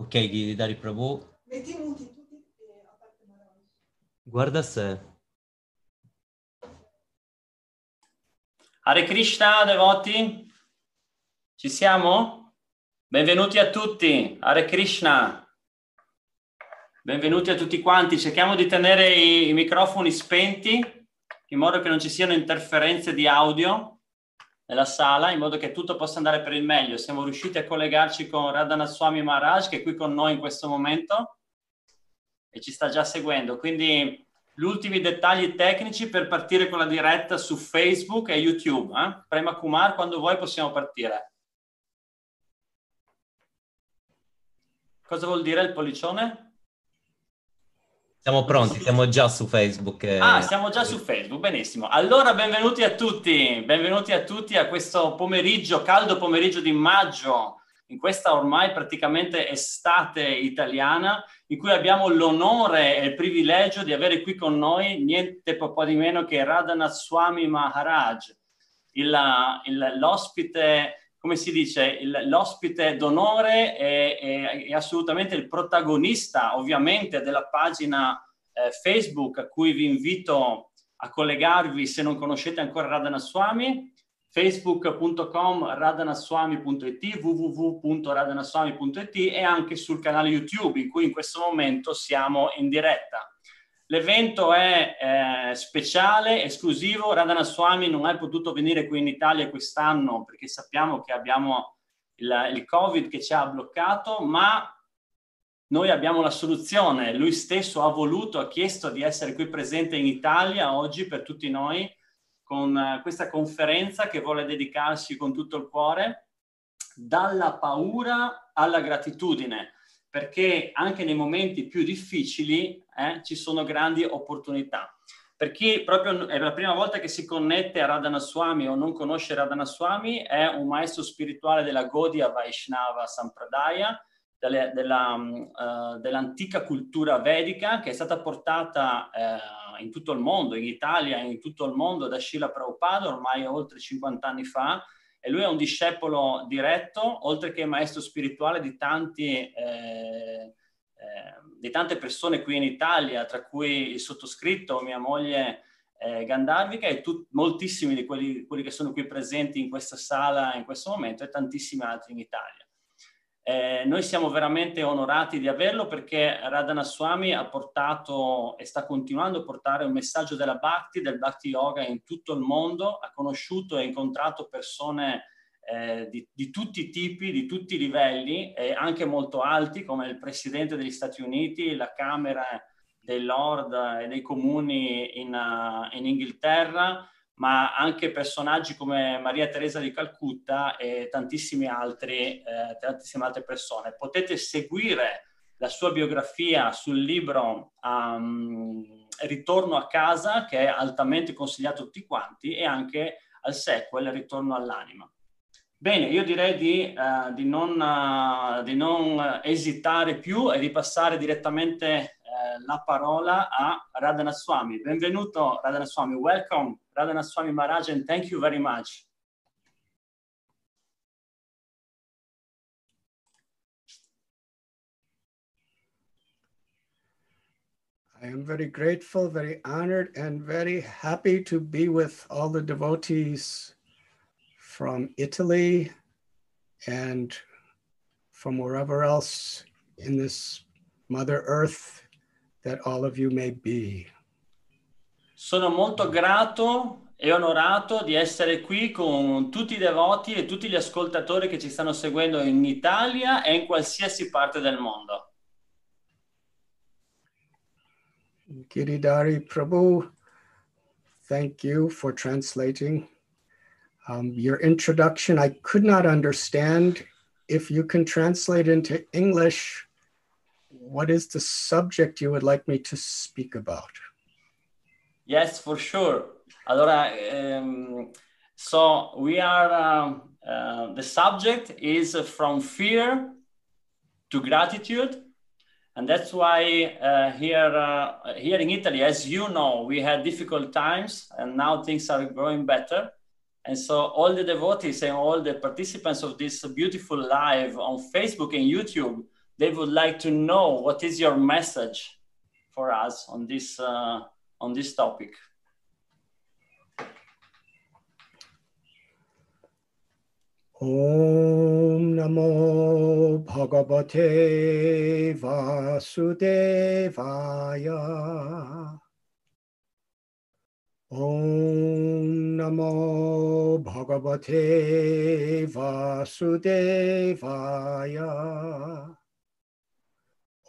Ok, Giridhari Prabhu. Metti muti tutti e a parte Maharaj. Guarda se. Hare Krishna, devoti. Ci siamo? Benvenuti a tutti. Hare Krishna. Benvenuti a tutti quanti. Cerchiamo di tenere i, i microfoni spenti in modo che non ci siano interferenze di audio nella sala, in modo che tutto possa andare per il meglio. Siamo riusciti a collegarci con Radhana Swami Maharaj, che è qui con noi in questo momento e ci sta già seguendo. Quindi gli ultimi dettagli tecnici per partire con la diretta su Facebook e YouTube. Eh? Prema Kumar, quando vuoi possiamo partire. Cosa vuol dire il pollicione? Siamo pronti, siamo già su Facebook. eh. Ah, siamo già su Facebook, benissimo. Allora, benvenuti a tutti, benvenuti a tutti a questo pomeriggio, caldo pomeriggio di maggio, in questa ormai praticamente estate italiana, in cui abbiamo l'onore e il privilegio di avere qui con noi niente po' di meno che Radhanath Swami Maharaj, il- il- l'ospite, come si dice, il- l'ospite d'onore e, e- e assolutamente il protagonista, ovviamente, della pagina eh, Facebook a cui vi invito a collegarvi se non conoscete ancora Radhana Swami, facebook.com radhanaswami.it, www.radhanaswami.it e anche sul canale YouTube in cui in questo momento siamo in diretta. L'evento è eh, speciale, esclusivo. Radhana Swami non è potuto venire qui in Italia quest'anno perché sappiamo che abbiamo il, il Covid che ci ha bloccato, ma noi abbiamo la soluzione. Lui stesso ha voluto, ha chiesto di essere qui presente in Italia oggi per tutti noi con eh, questa conferenza che vuole dedicarsi con tutto il cuore dalla paura alla gratitudine, perché anche nei momenti più difficili eh, ci sono grandi opportunità. Per chi proprio è la prima volta che si connette a Radhana Swami o non conosce Radhana Swami, è un maestro spirituale della Gaudiya Vaishnava Sampradaya, delle- della, eh, dell'antica cultura vedica che è stata portata eh, in tutto il mondo, in Italia, in tutto il mondo da Srila Prabhupada ormai oltre 50 anni fa e lui è un discepolo diretto, oltre che maestro spirituale di, tanti, eh, di tante persone qui in Italia, tra cui il sottoscritto, mia moglie eh, Gandharvika e tut- moltissimi di quelli, quelli che sono qui presenti in questa sala in questo momento e tantissimi altri in Italia. Eh, noi siamo veramente onorati di averlo perché Radhana Swami ha portato e sta continuando a portare un messaggio della Bhakti, del Bhakti Yoga in tutto il mondo, ha conosciuto e incontrato persone eh, di, di tutti i tipi, di tutti i livelli, e anche molto alti come il Presidente degli Stati Uniti, la Camera dei Lord e dei Comuni in, uh, in Inghilterra, ma anche personaggi come Maria Teresa di Calcutta e tantissimi altri, eh, tantissime altre persone. Potete seguire la sua biografia sul libro um, Ritorno a casa, che è altamente consigliato a tutti quanti, e anche al sequel Ritorno all'anima. Bene, io direi di, eh, di non, eh, di non esitare più e di passare direttamente eh, la parola a Radhana Swami. Benvenuto Radhana Swami, welcome Radhana Swami Maharaj and thank you very much. I am very grateful, very honored, and very happy to be with all the devotees from Italy and from wherever else in this Mother Earth that all of you may be. Sono molto grato e onorato di essere qui con tutti i devoti e tutti gli ascoltatori che ci stanno seguendo in Italia e in qualsiasi parte del mondo. Giridhari Prabhu, thank you for translating. Um, your introduction, I could not understand. If you can translate into English, what is the subject you would like me to speak about? Yes, for sure. Allora, um, so we are, um, uh, the subject is from fear to gratitude. And that's why uh, here, uh, here in Italy, as you know, we had difficult times and now things are growing better. And so all the devotees and all the participants of this beautiful live on Facebook and YouTube they would like to know what is your message for us on this uh, on this topic. Om Namo Bhagavate Vasudevaya. ॐ नमो भगवते वासुदेवाय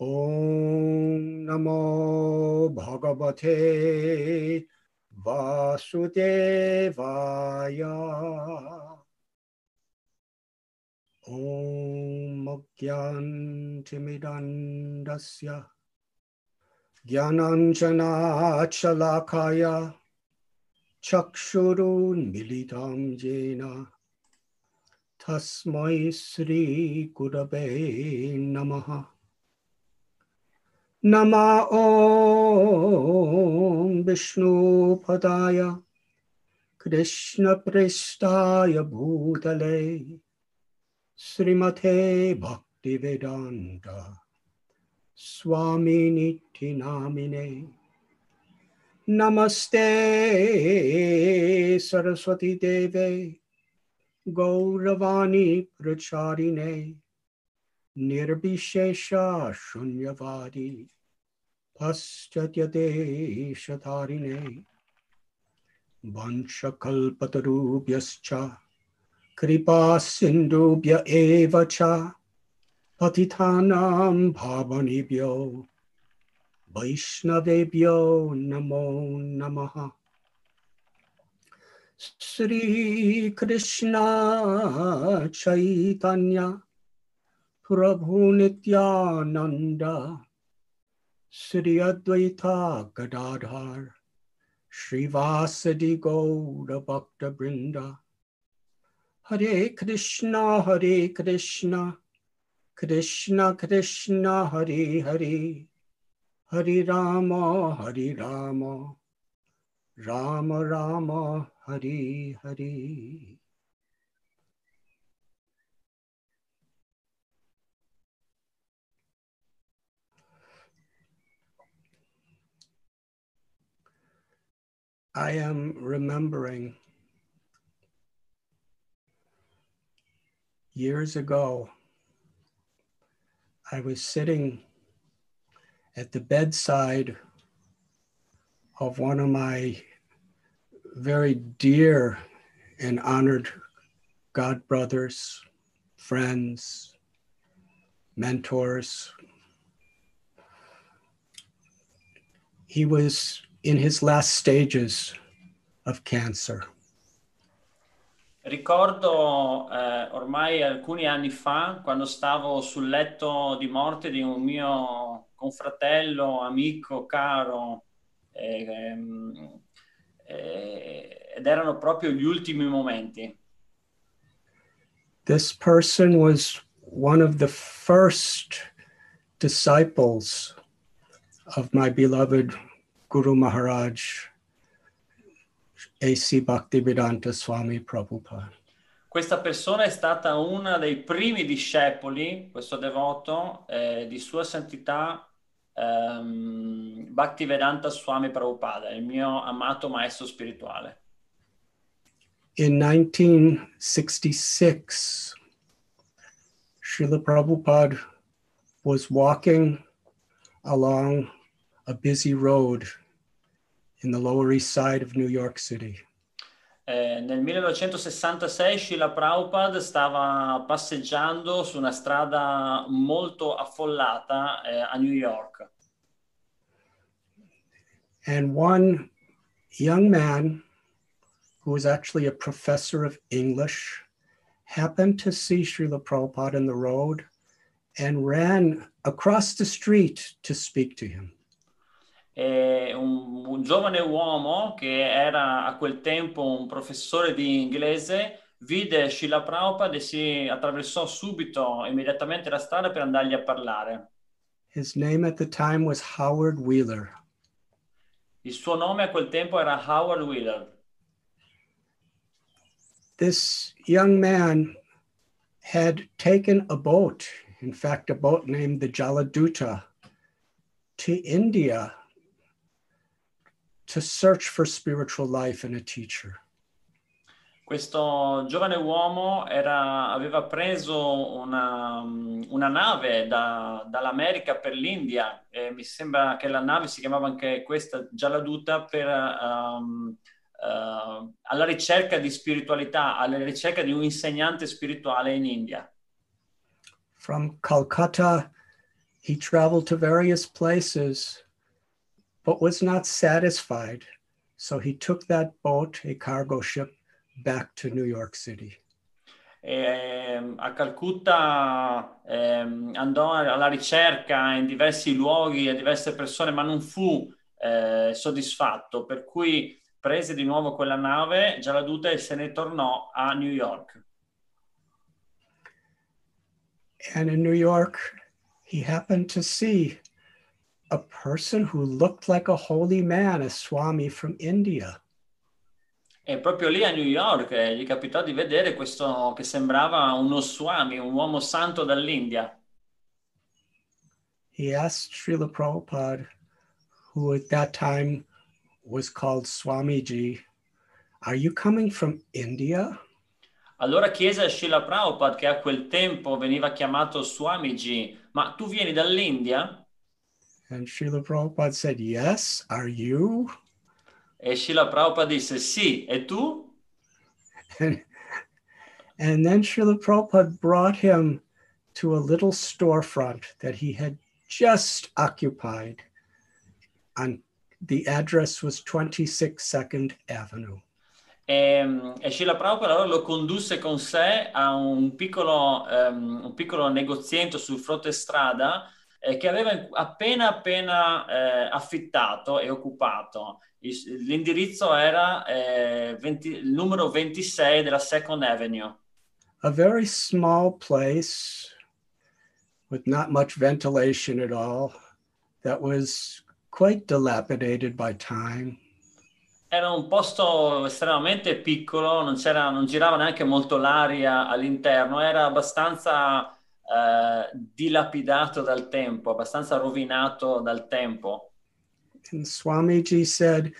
ॐ नमो भगवते वासुदेवाय ॐ ज्ञानञ्चनाच्छलाखाय चक्षुरुन्मिलितां येन तस्मै श्रीगुरवे नमः नमा ॐ विष्णुपदाय कृष्णपृष्ठाय भूतले श्रीमते भक्तिवेदान्त स्वामिनिधिनामिने नमस्ते सरस्वती देवे गौरवाणी प्रचारिणे निर्विशेषा शून्यवादी भस्त्यते शिणे वंशकल्पतरूप्य कृपा सिंधुभ्य पतिथानां भावनेभ्यो। वैष्णवेभ्यो नमो नमः। श्रीकृष्णा चैतन्य प्रभु नित्यानन्द, श्री अद्वैता गदाधार, श्रीवासदि गौरभक्तवृन्द हरे कृष्णा हरे कृष्णा कृष्णा कृष्णा, हरे Hare. Srivasadi Gaura Bhakta Brinda Hare Krishna, Hare Krishna, Krishna Krishna, Hare Hare, Hare Rama, Hare Rama, Rama Rama, Hare Hare. I am remembering years ago, I was sitting at the bedside of one of my very dear and honored God brothers, friends, mentors. He was in his last stages of cancer. Ricordo eh, ormai alcuni anni fa, quando stavo sul letto di morte di un mio confratello, amico, caro, eh, eh, ed erano proprio gli ultimi momenti. This person was one of the first disciples of my beloved Guru Maharaj, A.C. Bhaktivedanta Swami Prabhupada. Questa persona è stata una dei primi discepoli, questo devoto, eh, di Sua Santità ehm, Bhaktivedanta Swami Prabhupada, il mio amato maestro spirituale. In 1966, Srila Prabhupada was walking along a busy road in the Lower East Side of New York City. Eh, nel 1966 Srila Prabhupada stava passeggiando su una strada molto affollata eh, a New York And one young man who was actually a professor of English happened to see Srila Prabhupada in the road and ran across the street to speak to him. E un, un giovane uomo che era a quel tempo un professore di inglese vide Srila Prabhupada e si attraversò subito, immediatamente la strada per andargli a parlare. His name at the time was Howard Wheeler. Il suo nome a quel tempo era Howard Wheeler. This young man had taken a boat in fact, a boat named the Jaladuta, to India to search for spiritual life and a teacher. Questo giovane uomo era- aveva preso una, una nave da- dall'America per l'India e mi sembra che la nave si chiamava anche questa Jaladuta per, ehm, eh, alla ricerca di spiritualità, alla ricerca di un insegnante spirituale in India. From Calcutta, he traveled to various places, but was not satisfied. So he took that boat, a cargo ship, back to New York City. E, ehm, a Calcutta ehm, andò alla ricerca in diversi luoghi a diverse persone, ma non fu eh, soddisfatto, per cui prese di nuovo quella nave, Jaladuta, e se ne tornò a New York. And in New York, he happened to see a person who looked like a holy man, a Swami from India. E proprio lì a New York eh, gli capitò di vedere questo che sembrava uno swami, un uomo santo dall'India. He asked Srila Prabhupada, who at that time was called Swamiji, Are you coming from India? Allora chiese a Srila Prabhupada, che a quel tempo veniva chiamato Swamiji, ma tu vieni dall'India? And Srila Prabhupada said, Yes, are you? E Srila Prabhupada disse sì, e tu? And, and then Srila Prabhupada brought him to a little storefront that he had just occupied. And the address was 26 Second Avenue. E, e Srila Prabhupada allora lo condusse con sé a un piccolo, ehm, un piccolo negoziento sul fronte strada eh, che aveva appena appena eh, affittato e occupato. Il- L'indirizzo era eh, 20 il numero 26 della Second Avenue. A very small place with not much ventilation at all, that was quite dilapidated by time. Era un posto estremamente piccolo, non, c'era, non girava neanche molto l'aria all'interno, era abbastanza eh, dilapidato dal tempo, abbastanza rovinato dal tempo. And Swamiji said,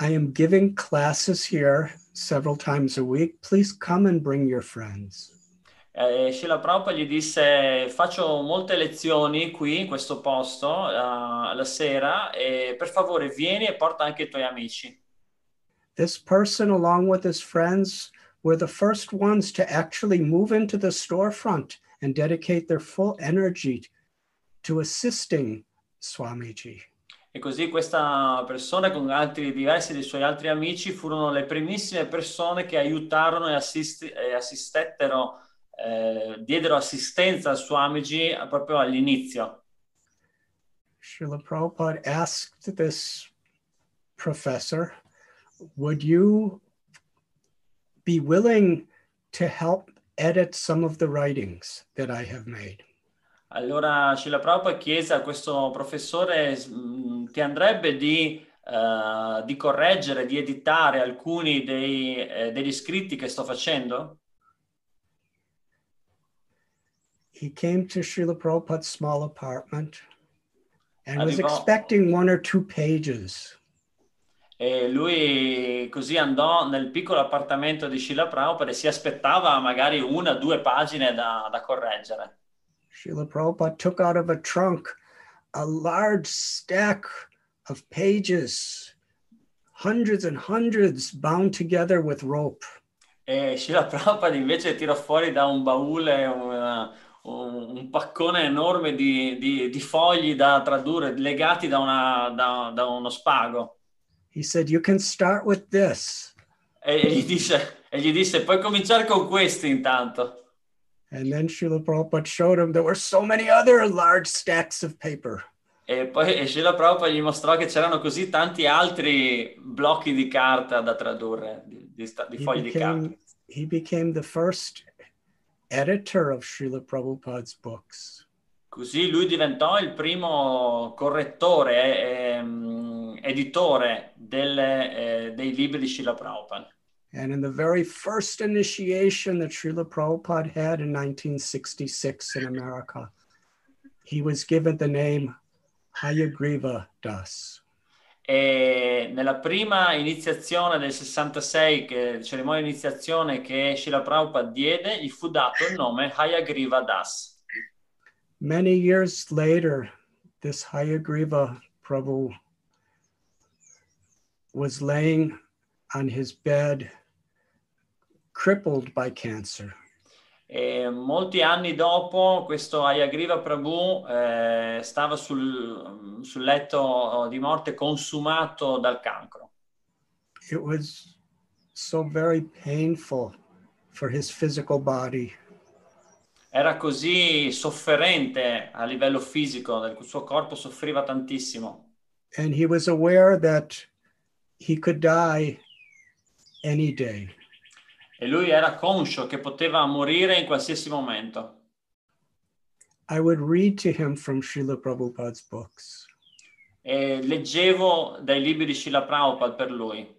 I am giving classes here several times a week. Please come and bring your friends. E Srila Prabhupada gli disse: Faccio molte lezioni qui in questo posto eh, la sera e per favore vieni e porta anche i tuoi amici. This person, along with his friends, were the first ones to actually move into the storefront and dedicate their full energy to assisting Swamiji. E così questa persona con altri diversi dei suoi altri amici furono le primissime persone che aiutarono e, assisti- e assistettero, eh, diedero assistenza al Swamiji proprio all'inizio. Srila Prabhupada asked this professor, Would you be willing to help edit some of the writings that I have made? Allora Srila Prabhupada chiese a questo professore, "Mm, ti andrebbe di, eh, di correggere, di editare alcuni dei, eh, degli scritti che sto facendo? He came to Srila Prabhupada's small apartment and was Arrivò- expecting one or two pages. E lui così andò nel piccolo appartamento di Srila Prabhupada e si aspettava magari una o due pagine da, da correggere. Srila Prabhupada took out of a trunk a large stack of pages, hundreds and hundreds bound together with rope. E Srila Prabhupada invece tirò fuori da un baule una- un, un paccone enorme di, di- di fogli da tradurre, legati da, una- da- da uno spago. He said, You can start with this. E, e gli disse, e gli disse, puoi cominciare con questi intanto. And then Srila Prabhupada showed him there were so many other large stacks of paper. E poi e Srila Prabhupada gli mostrò che c'erano così tanti altri blocchi di carta da tradurre, di, di di fogli di carta. became, he became the first editor of Srila Prabhupada's books. Così lui diventò il primo correttore, e, ehm, editore delle, eh, dei libri di Srila Prabhupada. And in the very first initiation that Srila Prabhupada had in 1966 in America, he was given the name Hayagriva Das. E nella prima iniziazione del 66, che, cerimonia di iniziazione che Srila Prabhupada diede, gli fu dato il nome Hayagriva Das. Many years later, this Hayagriva Prabhu was laying on his bed, crippled by cancer. E molti anni dopo, questo Ayagriva Prabhu eh, stava sul, sul letto di morte consumato dal cancro. It was so very painful for his physical body. Era così sofferente a livello fisico, il suo corpo soffriva tantissimo. And he was aware that he could die any day. E lui era conscio che poteva morire in qualsiasi momento. I would read to him from Srila Prabhupada's books. E leggevo dai libri di Srila Prabhupada per lui.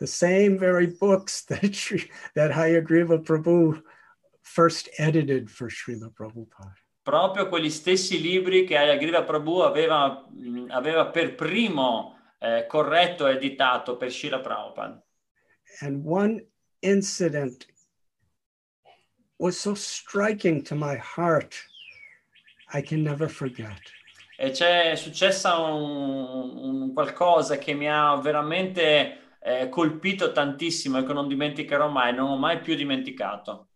the same very books that Shri, that Hayagriva Prabhu first edited for Srila Prabhupada. Proprio quegli stessi libri che Ayagriva Prabhu aveva, mh, aveva per primo eh, corretto e editato per Srila Prabhupada. And one incident was so striking to my heart, I can never forget. E c'è successa un, un qualcosa che mi ha veramente eh, colpito tantissimo e che non dimenticherò mai, non ho mai più dimenticato.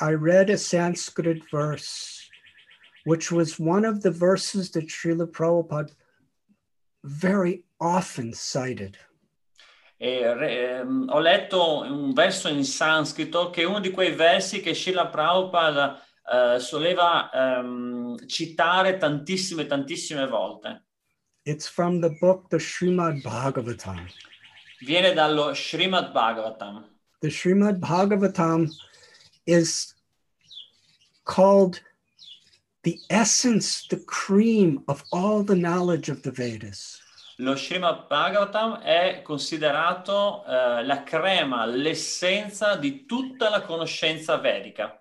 I read a Sanskrit verse, which was one of the verses that Srila Prabhupada very often cited. E, re- ehm, ho letto un verso in sanscrito che è uno di quei versi che Srila Prabhupada eh, soleva ehm, citare tantissime, tantissime volte. It's from the book, the Srimad Bhagavatam. Viene dallo Srimad Bhagavatam. The Srimad Bhagavatam is called essence, the cream of all the knowledge of the Vedas. Lo Srimad Bhagavatam è considerato eh, la crema, l'essenza di tutta la conoscenza vedica.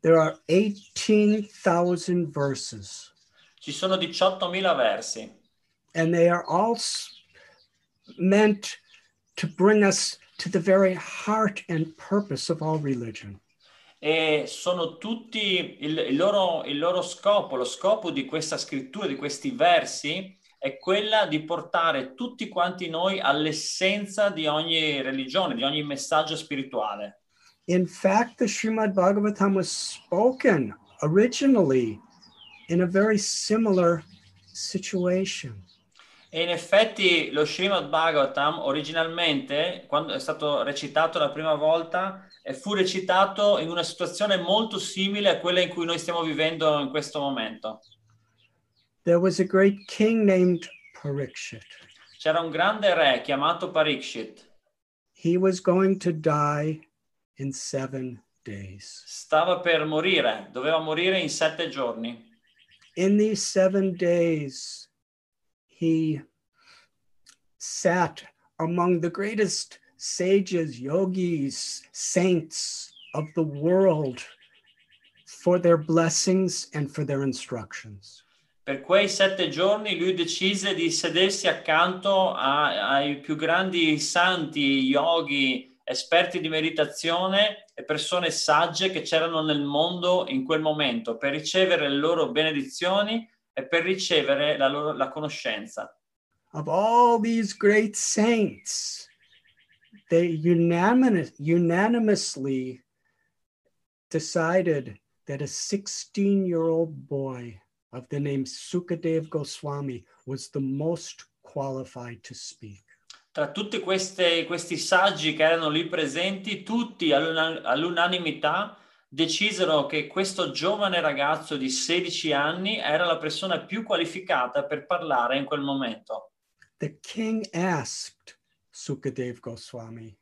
There are 18,000 verses, Ci sono 18.000 versi and they are all meant to bring us to the very heart and purpose of all religion. E sono tutti il, il loro, il loro scopo, lo scopo di questa scrittura, di questi versi, è quella di portare tutti quanti noi all'essenza di ogni religione, di ogni messaggio spirituale. In fact, the Srimad Bhagavatam was spoken originally in a very similar situation. E in effetti lo Srimad Bhagavatam originalmente, quando è stato recitato la prima volta, fu recitato in una situazione molto simile a quella in cui noi stiamo vivendo in questo momento. There was a great king named Parikshit. C'era un grande re chiamato Parikshit, He was going to die in seven days. stava per morire, doveva morire in sette giorni. In these seven days, he sat among the greatest sages, yogis, saints of the world for their blessings and for their instructions. Per quei sette giorni lui decise di sedersi accanto a- ai più grandi santi, yogi, esperti di meditazione e persone sagge che c'erano nel mondo in quel momento per ricevere le loro benedizioni e per ricevere la loro la conoscenza. Of all these great saints, they unanimous, unanimously decided that a 16 year old boy of the name Sukadev Goswami was the most qualified to speak. Tra tutti queste- questi saggi che erano lì presenti, tutti all'una- all'unanimità decisero che questo giovane ragazzo di 16 anni era la persona più qualificata per parlare in quel momento. The king asked Sukadev Goswami,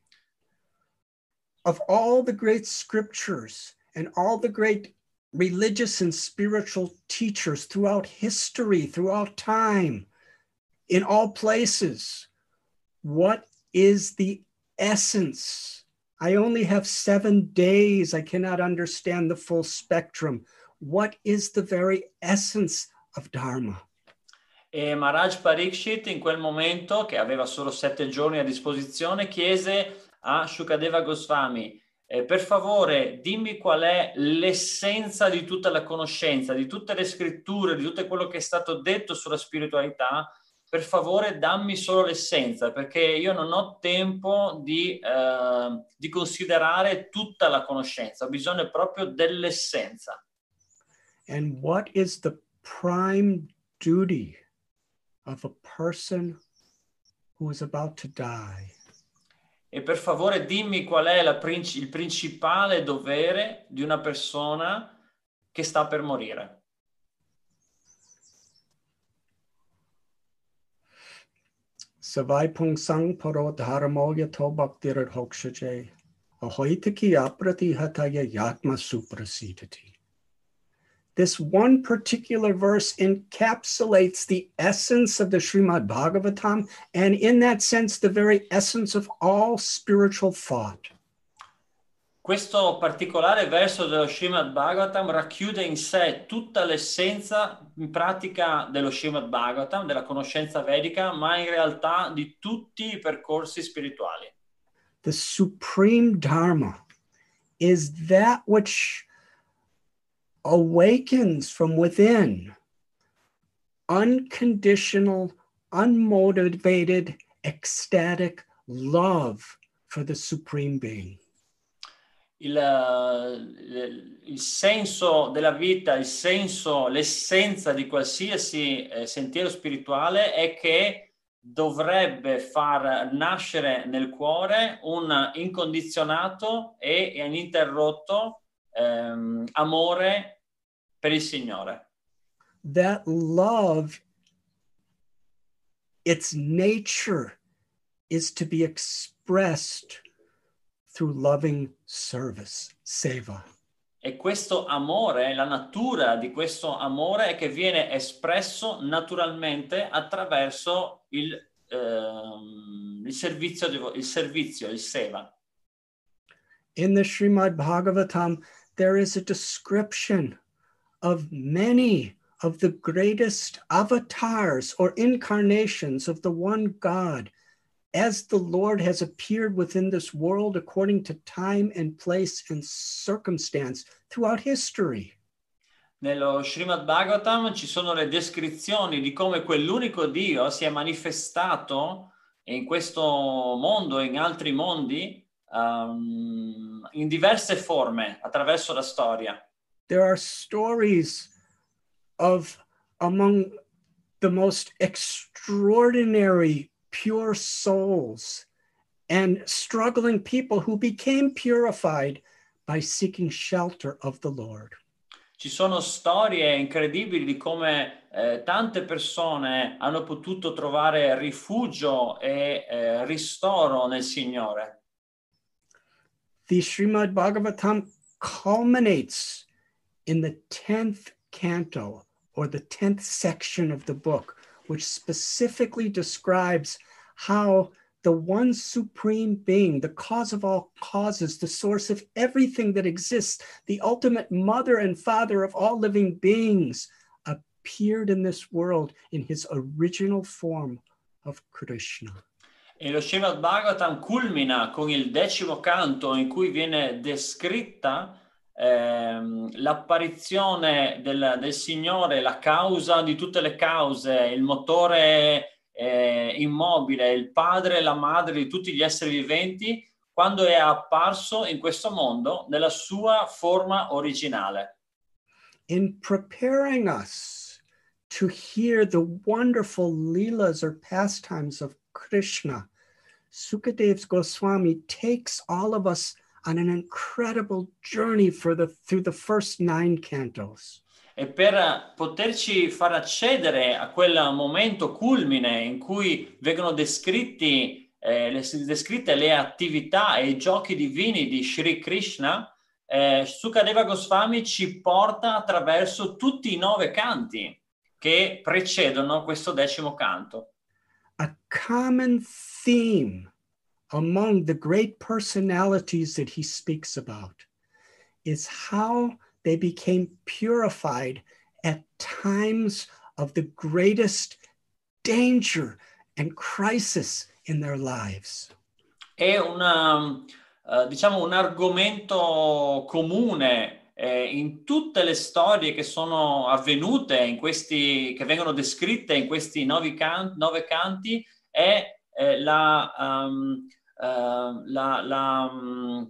Of all the great scriptures and all the great religious and spiritual teachers throughout history, throughout time, in all places, what is the essence? I only have seven days. I cannot understand the full spectrum. what is the very essence of Dharma. E Maharaj Parikshit in quel momento, che aveva solo sette giorni a disposizione, chiese a Shukadeva Goswami, eh, per favore dimmi qual è l'essenza di tutta la conoscenza, di tutte le scritture, di tutto quello che è stato detto sulla spiritualità, per favore dammi solo l'essenza, perché io non ho tempo di, eh, di considerare tutta la conoscenza, ho bisogno proprio dell'essenza. And what is the prime duty of a person who is about to die? E per favore dimmi qual è princi- il principale dovere di una persona che sta per morire. Hokshaje. Ahoitaki aprati hataya yatma. This one particular verse encapsulates the essence of the Srimad Bhagavatam, and in that sense, the very essence of all spiritual thought. Questo particolare verso dello Srimad Bhagavatam racchiude in sé tutta l'essenza in pratica dello Srimad Bhagavatam, della conoscenza vedica, ma in realtà di tutti i percorsi spirituali. The supreme Dharma is that which awakens from within unconditional, unmotivated, ecstatic love for the Supreme Being. Il, il- il senso della vita, il senso, l'essenza di qualsiasi eh, sentiero spirituale è che dovrebbe far nascere nel cuore un incondizionato e ininterrotto ehm, amore per il Signore. That love, its nature is to be expressed through loving service, seva. E questo amore, la natura di questo amore è che viene espresso naturalmente attraverso il, ehm, il servizio, il servizio, il seva. In the Srimad Bhagavatam, there is a description of many of the greatest avatars or incarnations of the one God as the Lord has appeared within this world according to time and place and circumstance throughout history. Nello Srimad Bhagavatam ci sono le descrizioni di come quell'unico Dio si è manifestato in questo mondo e in altri mondi ehm, in diverse forme attraverso la storia. There are stories of among the most extraordinary pure souls and struggling people who became purified by seeking shelter of the Lord. Ci sono storie incredibili di come eh, tante persone hanno potuto trovare rifugio e eh, ristoro nel Signore. The Srimad Bhagavatam culminates in the 10th canto or the 10th section of the book, which specifically describes how the one supreme being, the cause of all causes, the source of everything that exists, the ultimate mother and father of all living beings, appeared in this world in his original form of Krishna. E lo Srimad Bhagavatam culmina con il decimo canto in cui viene descritta ehm, l'apparizione del, del Signore, la causa di tutte le cause, il motore eh, immobile, il padre e la madre di tutti gli esseri viventi, quando è apparso in questo mondo nella sua forma originale. in preparing us to hear the wonderful leelas or pastimes of Krishna, Sukadev Goswami takes all of us on an incredible journey the through the first nine cantos. E per poterci far accedere a quel momento culmine in cui vengono descritti, eh, le, descritte le attività e i giochi divini di Sri Krishna, eh, Sukadeva Goswami ci porta attraverso tutti i nove canti che precedono questo decimo canto. A common theme among the great personalities that he speaks about is how they became purified at times of the greatest danger and crisis in their lives. È una, eh, diciamo un argomento comune eh, in tutte le storie che sono avvenute, in questi, che vengono descritte in questi nove, can- nove canti, è eh, la, um, uh, la, la, um,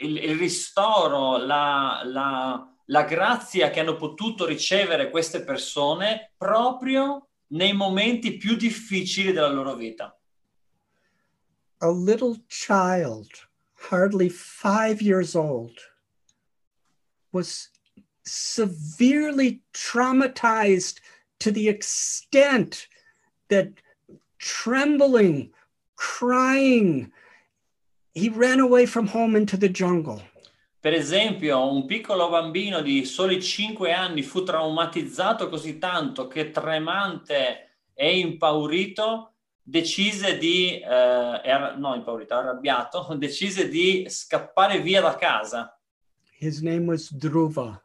il, il, ristoro, la, grazia che hanno potuto ricevere queste persone proprio nei momenti più difficili della loro vita. A little child, hardly five years old, was severely traumatized to the extent that trembling, crying, he ran away from home into the jungle. Per esempio, un piccolo bambino di soli 5 anni fu traumatizzato così tanto che tremante e impaurito decise di, eh, era, no impaurito, arrabbiato, decise di scappare via da casa. His name was Dhruva,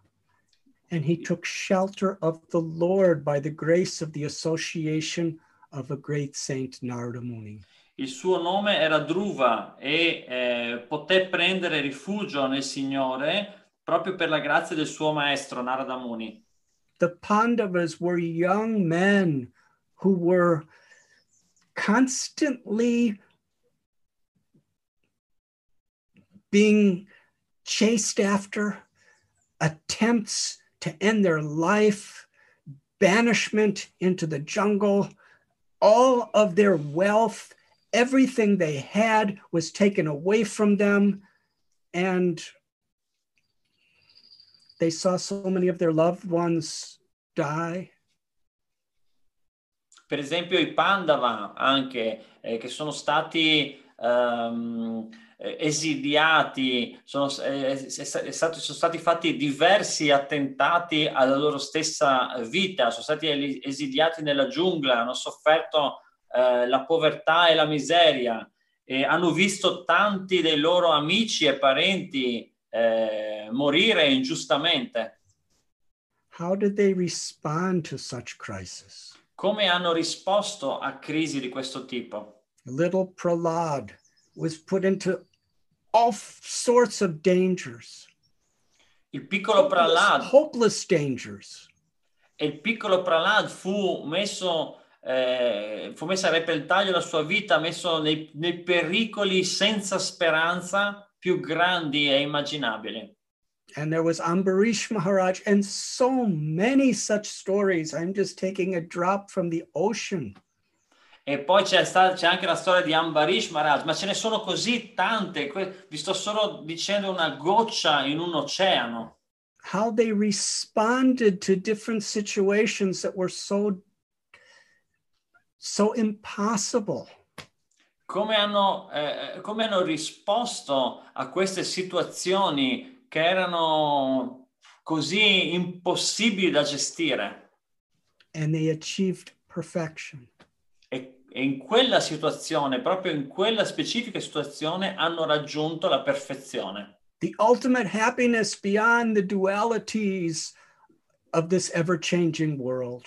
and he took shelter of the Lord by the grace of the association of a great saint Narada Muni. Il suo nome era Druva e eh, poté prendere rifugio nel Signore proprio per la grazia del suo maestro Narada Muni. The Pandavas were young men who were constantly being chased after, attempts to end their life, banishment into the jungle, all of their wealth, everything they had was taken away from them. And they saw so many of their loved ones die. Per esempio i Pandava anche, eh, che sono stati um, esiliati, sono, eh, è stato, sono stati fatti diversi attentati alla loro stessa vita, sono stati esiliati nella giungla, hanno sofferto eh, la povertà e la miseria e hanno visto tanti dei loro amici e parenti eh, morire ingiustamente. How did they respond to such crisis? Come hanno risposto a crisi di questo tipo? Little Prahlad was put into all sorts of dangers. Il piccolo Prahlad, hopeless dangers. Il piccolo Prahlad fu messo, eh, fu messa a repentaglio la sua vita, messo nei, nei pericoli senza speranza più grandi e immaginabili. And there was Ambarish Maharaj, and so many such stories. I'm just taking a drop from the ocean. E poi c'è, sta, c'è, anche la storia di Ambarish Maharaj, ma ce ne sono così tante. Vi sto solo dicendo una goccia in un oceano. How they responded to different situations that were so, so impossible. Come hanno, eh, come hanno risposto a queste situazioni che erano così impossibili da gestire. And they achieved perfection. E, in quella situazione, proprio in quella specifica situazione, hanno raggiunto la perfezione. The ultimate happiness beyond the dualities of this ever-changing world.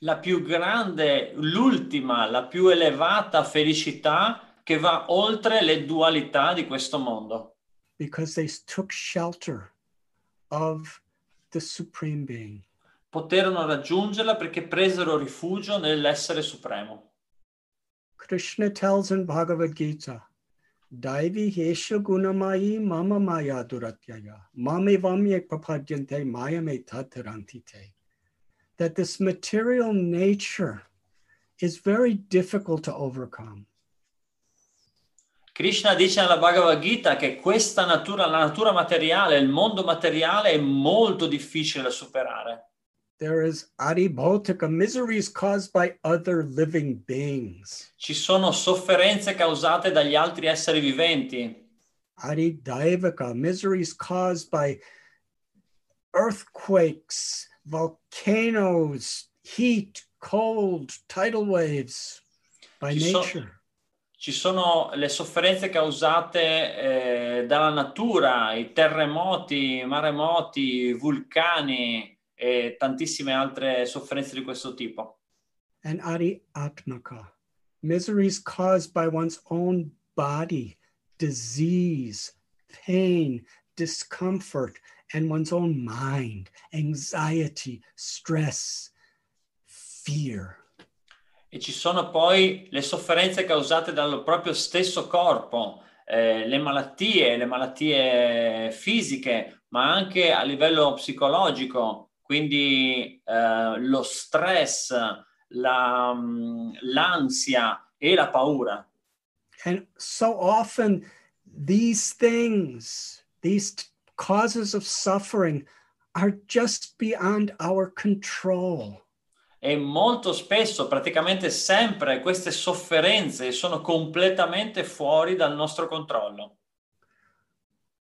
La più grande, l'ultima, la più elevata felicità che va oltre le dualità di questo mondo. because they took shelter of the supreme being. Poterono raggiungerla perché presero rifugio nell'essere supremo. Krishna tells in Bhagavad Gita, Daivi hesha gunamayi mama maya duratyaya, mame vamye papadyante maya me tatarantite. That this material nature is very difficult to overcome. Krishna dice nella Bhagavad Gita che questa natura, la natura materiale, il mondo materiale è molto difficile da superare. There is adibhotika, miseries caused by other living beings. Ci sono sofferenze causate dagli altri esseri viventi. Adidaivaka, miseries caused by earthquakes, volcanoes, heat, cold, tidal waves, by Ci so- nature. ci sono le sofferenze causate eh, dalla natura, i terremoti, maremoti, vulcani e tantissime altre sofferenze di questo tipo. and atmaka, miseries caused by one's own body, disease, pain, discomfort, and one's own mind, anxiety, stress, fear. E ci sono poi le sofferenze causate dal proprio stesso corpo, eh, le malattie, le malattie fisiche, ma anche a livello psicologico, quindi eh, lo stress, la, mm, l'ansia e la paura. And so often, these things, these causes of suffering, are just beyond our control. E molto spesso, praticamente sempre, queste sofferenze sono completamente fuori dal nostro controllo.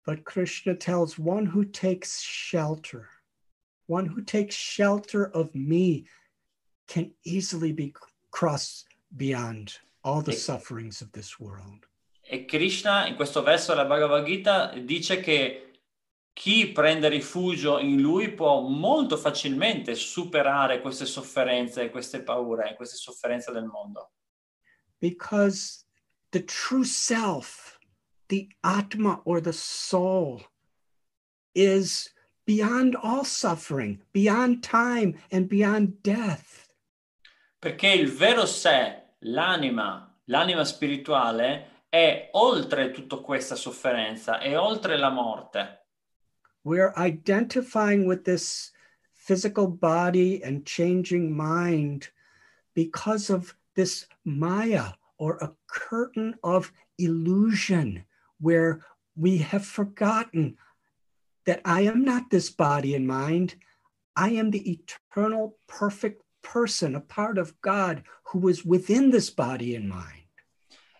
But Krishna tells one who takes shelter, one who takes shelter of me, can easily be crossed beyond all the sufferings of this world. E Krishna in questo verso della Bhagavad Gita dice che chi prende rifugio in lui può molto facilmente superare queste sofferenze, queste paure, queste sofferenze del mondo. Because the true self, the Atma or the soul, is beyond all suffering, beyond time, and beyond death. Perché il vero sé, l'anima, l'anima spirituale, è oltre tutta questa sofferenza, è oltre la morte. We're identifying with this physical body and changing mind because of this Maya or a curtain of illusion where we have forgotten that I am not this body and mind. I am the eternal, perfect person, a part of God who is within this body and mind.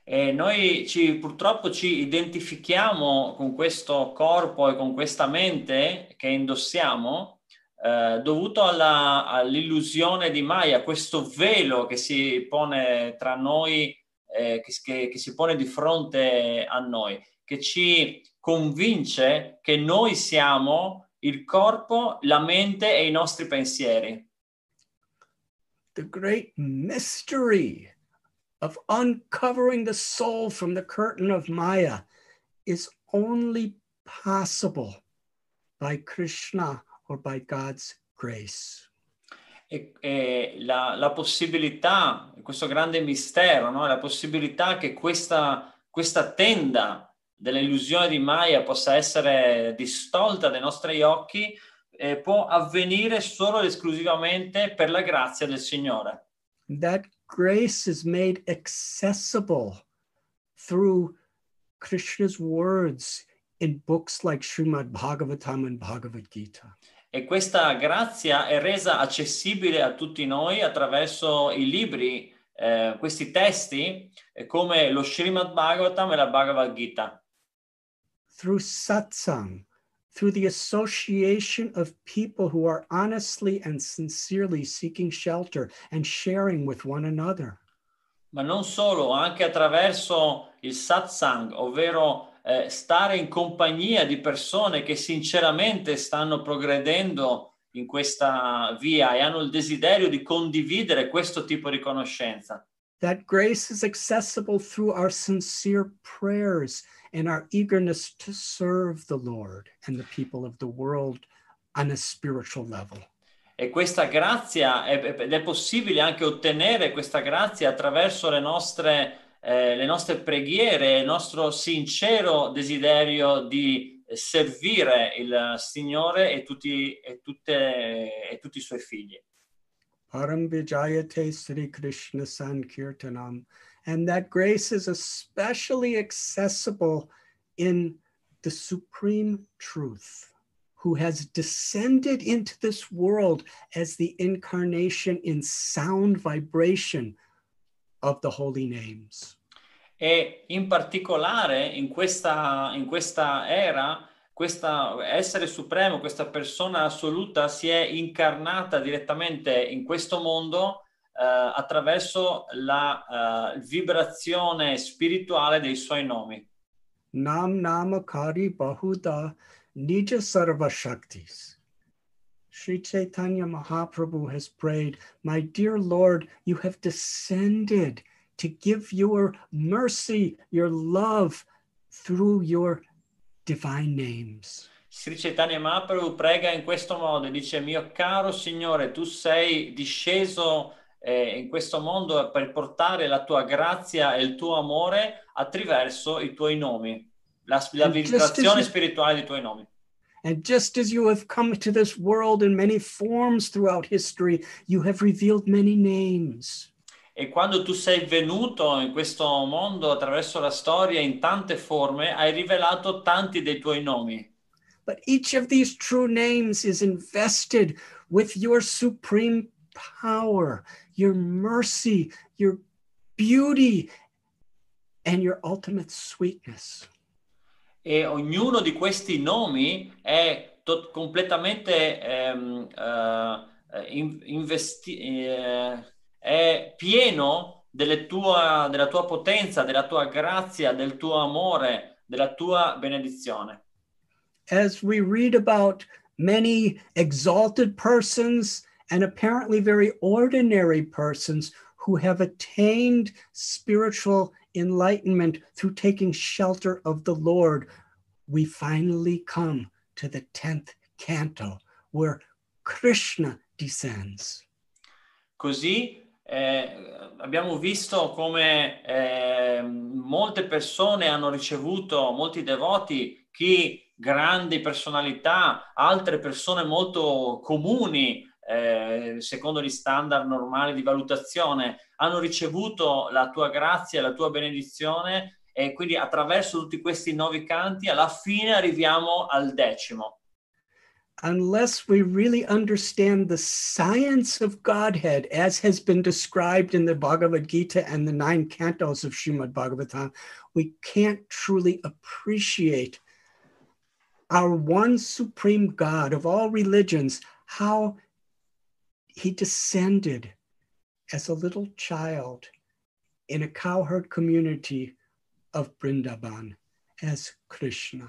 E noi ci, purtroppo ci identifichiamo con questo corpo e con questa mente che indossiamo eh, dovuto alla- all'illusione di Maya, questo velo che si pone tra noi, eh, che, che- che si pone di fronte a noi, che ci convince che noi siamo il corpo, la mente e i nostri pensieri. the great mystery of uncovering the soul from the curtain of Maya is only possible by Krishna or by God's grace. E, e la, la possibilità, questo grande mistero, no? la possibilità che questa, questa tenda dell'illusione di Maya possa essere distolta dai nostri occhi, eh, può avvenire solo ed esclusivamente per la grazia del Signore. That grace is made accessible through Krishna's words in books like Srimad Bhagavatam and Bhagavad Gita. E questa grazia è resa accessibile a tutti noi attraverso i libri, eh, questi testi, eh, come lo Srimad Bhagavatam e la Bhagavad Gita. Through satsang, through the association of people who are honestly and sincerely seeking shelter and sharing with one another. ma non solo, anche attraverso il satsang, ovvero eh, stare in compagnia di persone che sinceramente stanno progredendo in questa via e hanno il desiderio di condividere questo tipo di conoscenza. That grace is accessible through our sincere prayers and our eagerness to serve the Lord and the people of the world on a spiritual level. E questa grazia è, ed è possibile anche ottenere questa grazia attraverso le nostre, eh, le nostre preghiere, il nostro sincero desiderio di servire il Signore e tutti, e tutte- e tutti i suoi figli. Param Vijayate Sri Krishna Sankirtanam. And that grace is especially accessible in the supreme truth, who has descended into this world as the incarnation in sound vibration of the holy names. E in particolare in questa, in questa era, questa essere supremo, questa persona assoluta si è incarnata direttamente in questo mondo attraverso la eh, vibrazione spirituale dei suoi nomi. Nam Namakari Bahuda Nija Sarva Shaktis. Sri Chaitanya Mahaprabhu has prayed, My dear Lord, you have descended to give your mercy, your love through your divine names. Sri Chaitanya Mahaprabhu prega in questo modo, dice mio caro Signore, tu sei disceso eh, in questo mondo per portare la tua grazia e il tuo amore attraverso i tuoi nomi, la, la you- spirituale dei tuoi nomi. And just as you have come to this world in many forms throughout history, you have revealed many names. E quando tu sei venuto in questo mondo attraverso la storia in tante forme, hai rivelato tanti dei tuoi nomi. But each of these true names is invested with your supreme power, your mercy, your beauty, and your ultimate sweetness. E ognuno di questi nomi è to- completamente ehm, eh, in- investi- eh, è pieno tua- della tua potenza, della tua grazia, del tuo amore, della tua benedizione. As we read about many exalted persons and apparently very ordinary persons who have attained spiritual enlightenment through taking shelter of the Lord, we finally come to the 10th canto where Krishna descends. Così eh, abbiamo visto come eh, molte persone hanno ricevuto, molti devoti, chi grandi personalità, altre persone molto comuni, eh, secondo gli standard normali di valutazione, hanno ricevuto la tua grazia, la tua benedizione e quindi attraverso tutti questi nuovi canti alla fine arriviamo al decimo. Unless we really understand the science of Godhead as has been described in the Bhagavad Gita and the nine cantos of Srimad Bhagavatam, we can't truly appreciate our one supreme God of all religions, how he descended as a little child in a cowherd community of Brindaban as Krishna.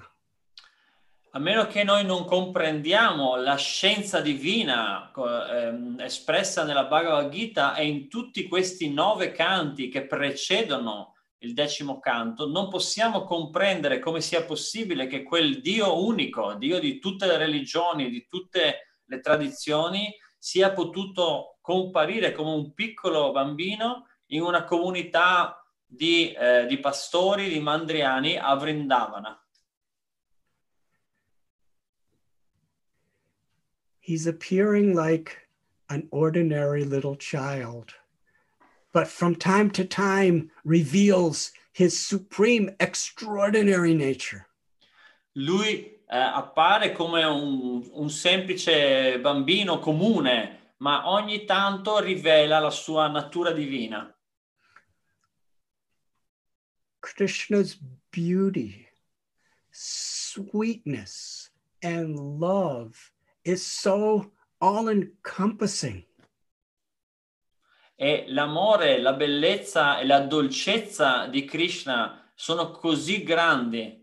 A meno che noi non comprendiamo la scienza divina ehm, espressa nella Bhagavad Gita e in tutti questi nove canti che precedono il decimo canto, non possiamo comprendere come sia possibile che quel Dio unico, Dio di tutte le religioni, di tutte le tradizioni, sia potuto comparire come un piccolo bambino in una comunità di, eh, di pastori, di mandriani a Vrindavana. He's appearing like an ordinary little child, but from time to time reveals his supreme, extraordinary nature. Lui eh, appare come un, un semplice bambino comune, ma ogni tanto rivela la sua natura divina. Krishna's beauty, sweetness, and love is so all encompassing. E l'amore, la bellezza e la dolcezza di Krishna sono così grandi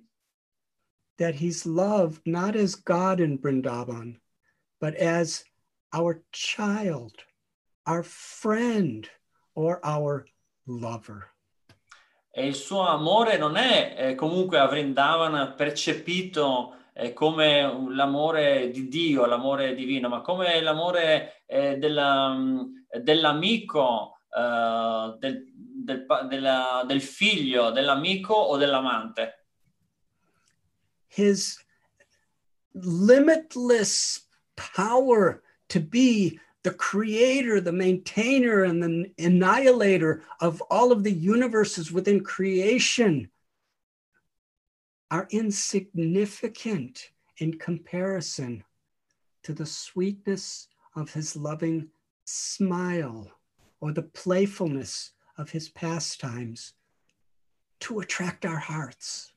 that he's loved not as God in Vrindavan, but as our child, our friend, or our lover. e il suo amore non è eh, comunque a Vrindavana percepito eh, come l'amore di Dio, l'amore divino, ma come l'amore eh, della- mm, dell'amico, eh, del, del della- del figlio, dell'amico o dell'amante. His limitless power to be the creator, the maintainer, and the annihilator of all of the universes within creation are insignificant in comparison to the sweetness of his loving smile or the playfulness of his pastimes to attract our hearts.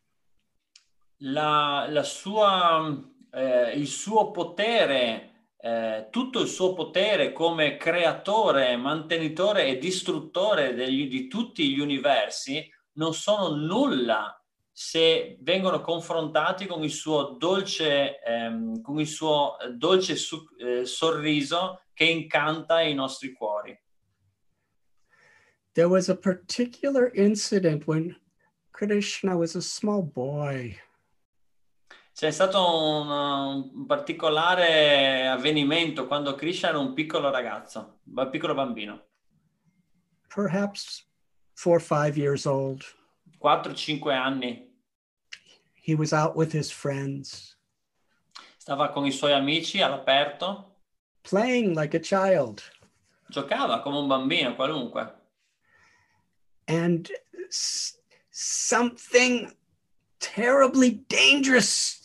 La, la sua, eh, il suo potere eh, tutto il suo potere come creatore, mantenitore e distruttore degli- di tutti gli universi non sono nulla se vengono confrontati con il suo dolce, ehm, con il suo dolce su- eh, sorriso che incanta i nostri cuori. There was a particular incident when Krishna was a small boy. C'è stato un, un particolare avvenimento quando Krishna era un piccolo ragazzo, un piccolo bambino, perhaps four or five years old. 4-5 anni. He was out with his friends, Stava con i suoi amici all'aperto, playing like a child. giocava come un bambino qualunque. And something terribly dangerous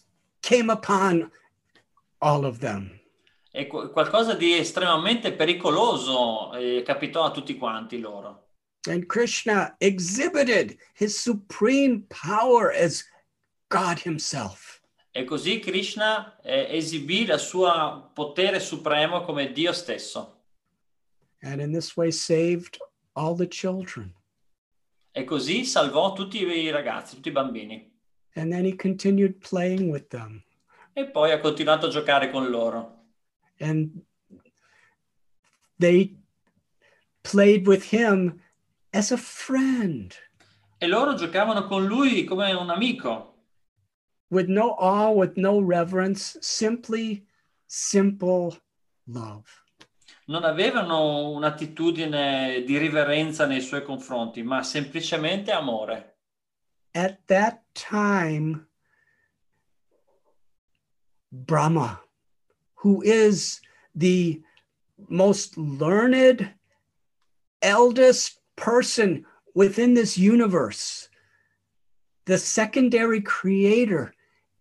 came upon all of them. E qu- qualcosa di estremamente pericoloso eh, capitò a tutti quanti loro. And Krishna exhibited his supreme power as God Himself. E così Krishna eh, esibì il suo potere supremo come Dio stesso. And in this way, saved all the children. E così salvò tutti i ragazzi, tutti i bambini. And then He continued playing with them. E poi ha continuato a giocare con loro. And they played with Him as a friend E loro giocavano con lui come un amico, with no awe, with no reverence, simply simple love. non avevano un'attitudine di riverenza nei suoi confronti, ma semplicemente amore. At that time, Brahma, who is the most learned, eldest person within this universe, the secondary creator,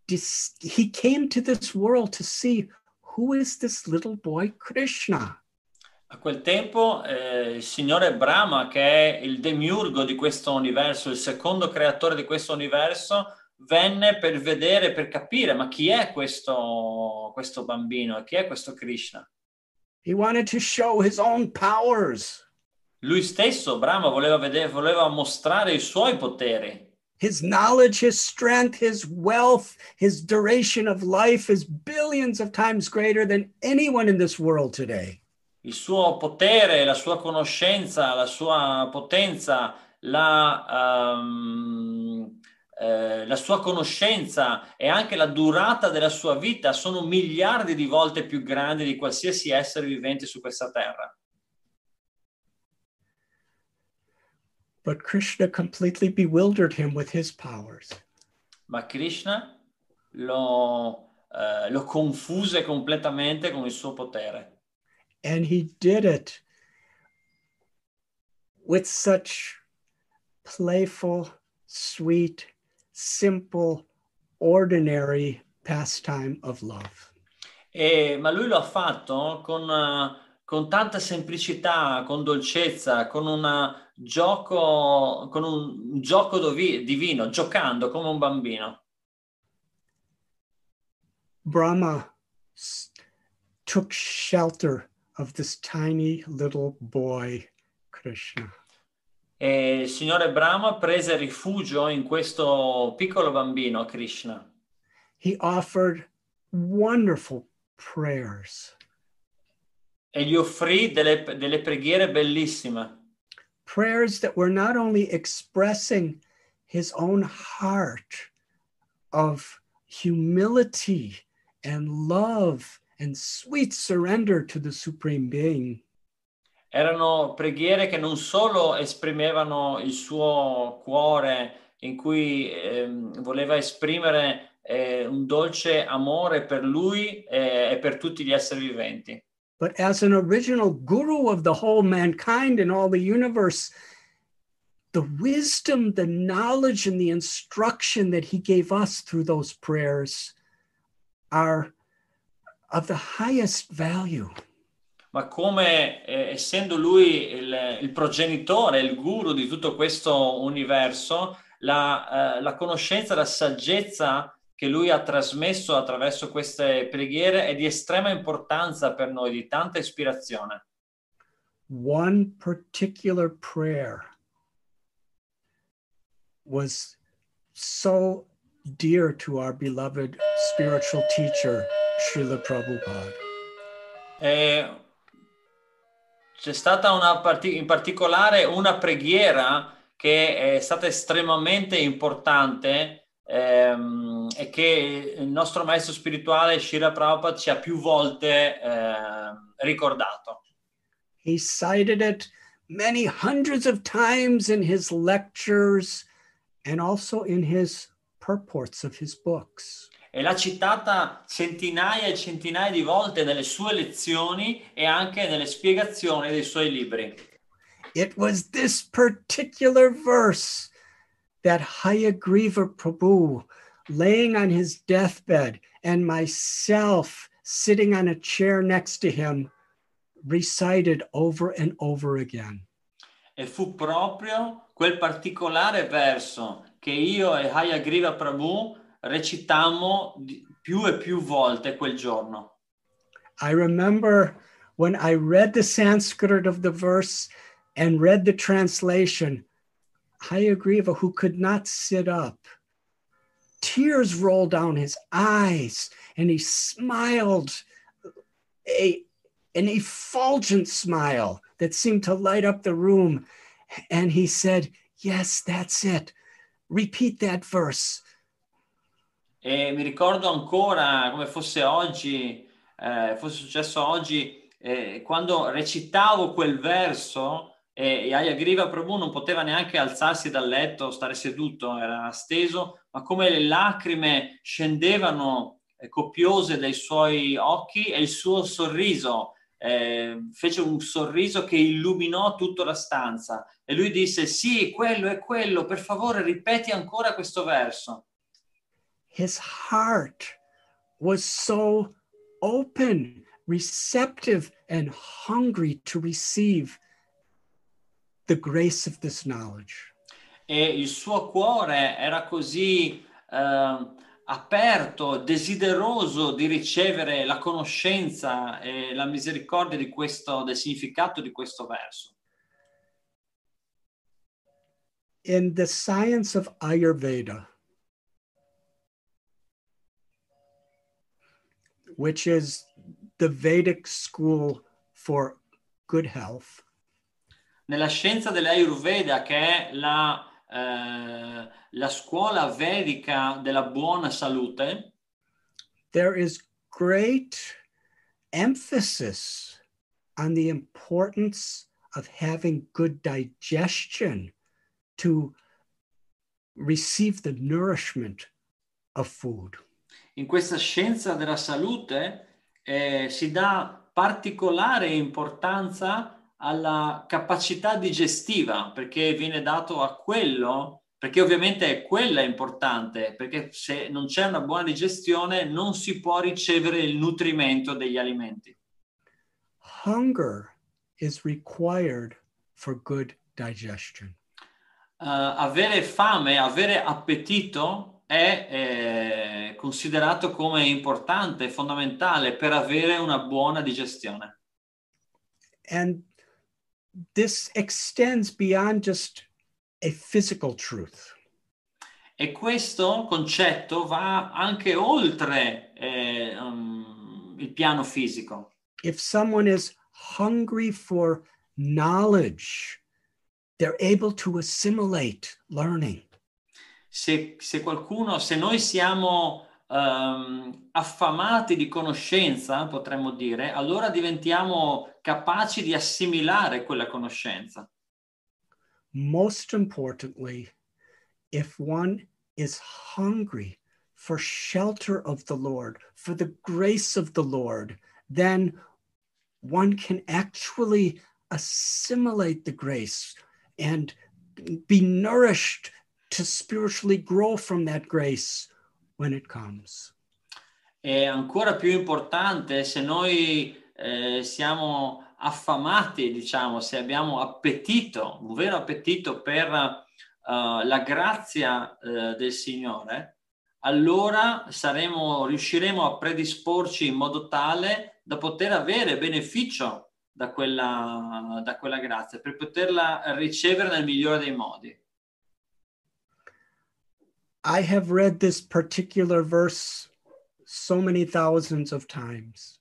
he came to this world to see who is this little boy Krishna. A quel tempo eh, il signore Brahma, che è il demiurgo di questo universo, il secondo creatore di questo universo, venne per vedere, per capire, ma chi è questo, questo bambino chi è questo Krishna? He wanted to show his own powers, Lui stesso, Brahma, voleva, vedere, voleva mostrare i suoi poteri, his knowledge, his strength, his wealth, his duration of life is billions of times greater than anyone in this world today. Il suo potere, la sua conoscenza, la sua potenza, la, ehm, eh, la sua conoscenza e anche la durata della sua vita sono miliardi di volte più grandi di qualsiasi essere vivente su questa terra. But Krishna completely bewildered him with his powers. Ma Krishna lo, eh, lo confuse completamente con il suo potere. And he did it with such playful, sweet, simple, ordinary pastime of love. E- ma lui lo ha fatto con, con tanta semplicità, con dolcezza, con una gioco, con un gioco dovi- divino, giocando come un bambino. Brahma took shelter of this tiny little boy, Krishna. E il signore Brahma prese rifugio in questo piccolo bambino, Krishna. He offered wonderful prayers, E gli offrì delle, delle preghiere bellissime, prayers that were not only expressing his own heart of humility and love and sweet surrender to the Supreme Being, erano preghiere che non solo esprimevano il suo cuore, in cui ehm, voleva esprimere eh, un dolce amore per lui eh, e per tutti gli esseri viventi, but as an original guru of the whole mankind and all the universe, the wisdom, the knowledge, and the instruction that he gave us through those prayers are of the highest value. ma come eh, essendo lui il, il progenitore, il guru di tutto questo universo, la, eh, la conoscenza, la saggezza che che lui ha trasmesso attraverso queste preghiere è di estrema importanza per noi, di tanta ispirazione. One particular prayer was so dear to our beloved spiritual teacher, Srila Prabhupada. E c'è stata una parti- in particolare una preghiera che è stata estremamente importante ehm, e che il nostro maestro spirituale Shira Prabhupada ci ha più volte ehm, ricordato. He cited it many hundreds of times in his lectures and also in his purports of his books. E l'ha citata centinaia e centinaia di volte nelle sue lezioni e anche nelle spiegazioni dei suoi libri. It was this particular verse that Hayagriva Prabhu, laying on his deathbed, and myself sitting on a chair next to him, recited over and over again. E fu proprio quel particolare verso che io e Hayagriva Prabhu recitammo più e più volte quel giorno. I remember when I read the Sanskrit of the verse and read the translation, Hayagriva, who could not sit up, tears rolled down his eyes and he smiled a, an effulgent smile that seemed to light up the room. And he said, Yes, that's it. Repeat that verse. E mi ricordo ancora come fosse oggi, eh, fosse successo oggi, eh, quando recitavo quel verso e, e Ayagriva Prabhu non poteva neanche alzarsi dal letto, stare seduto, era steso, ma come le lacrime scendevano eh, copiose dai suoi occhi e il suo sorriso eh, fece un sorriso che illuminò tutta la stanza e lui disse sì, quello è quello, per favore ripeti ancora questo verso. His heart was so open, receptive, and hungry to receive the grace of this knowledge. E il suo cuore era così eh, aperto, desideroso di ricevere la conoscenza e la misericordia di questo, del significato di questo verso. In the science of Ayurveda, which is the Vedic school for good health, Nella scienza dell'Ayurveda, che è la, eh, la scuola vedica della buona salute, there is great emphasis on the importance of having good digestion to receive the nourishment of food. In questa scienza della salute eh, si dà particolare importanza alla capacità digestiva perché viene dato a quello, perché ovviamente è quella importante, perché se non c'è una buona digestione non si può ricevere il nutrimento degli alimenti. Hunger is required for good digestion. Eh, avere fame, avere appetito è eh, considerato come importante, fondamentale per avere una buona digestione. And this extends beyond just a physical truth. E questo concetto va anche oltre eh, um, il piano fisico. If someone is hungry for knowledge, they're able to assimilate learning. Se, se qualcuno, se noi siamo ehm, affamati di conoscenza, potremmo dire, allora diventiamo capaci di assimilare quella conoscenza. Most importantly, if one is hungry for shelter of the Lord, for the grace of the Lord, then one can actually assimilate the grace and be nourished to spiritually grow from that grace when it comes. E ancora più importante, se noi eh, siamo affamati, diciamo, se abbiamo appetito, un vero appetito per eh, la grazia eh, del Signore, allora saremo, riusciremo a predisporci in modo tale da poter avere beneficio da quella, da quella grazia, per poterla ricevere nel migliore dei modi. I have read this particular verse so many thousands of times.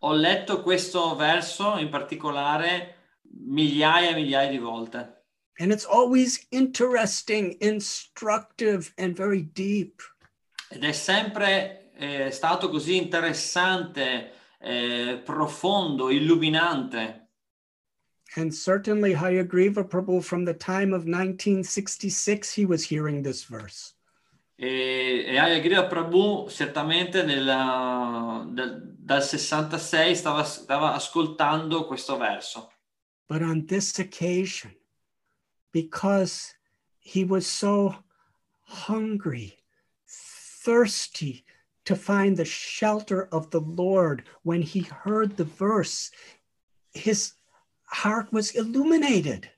Ho letto questo verso in particolare migliaia e migliaia di volte. And it's always interesting, instructive, and very deep. Ed è sempre eh, stato così interessante, eh, profondo, illuminante. And certainly Hayagriva Prabhu, from the time of 1966, he was hearing this verse. E, e Ayagriva Prabhu certamente nella- dal- dal 66 stava, stava ascoltando questo verso. But on this occasion, because he was so hungry, thirsty to find the shelter of the Lord, when he heard the verse, his heart was illuminated.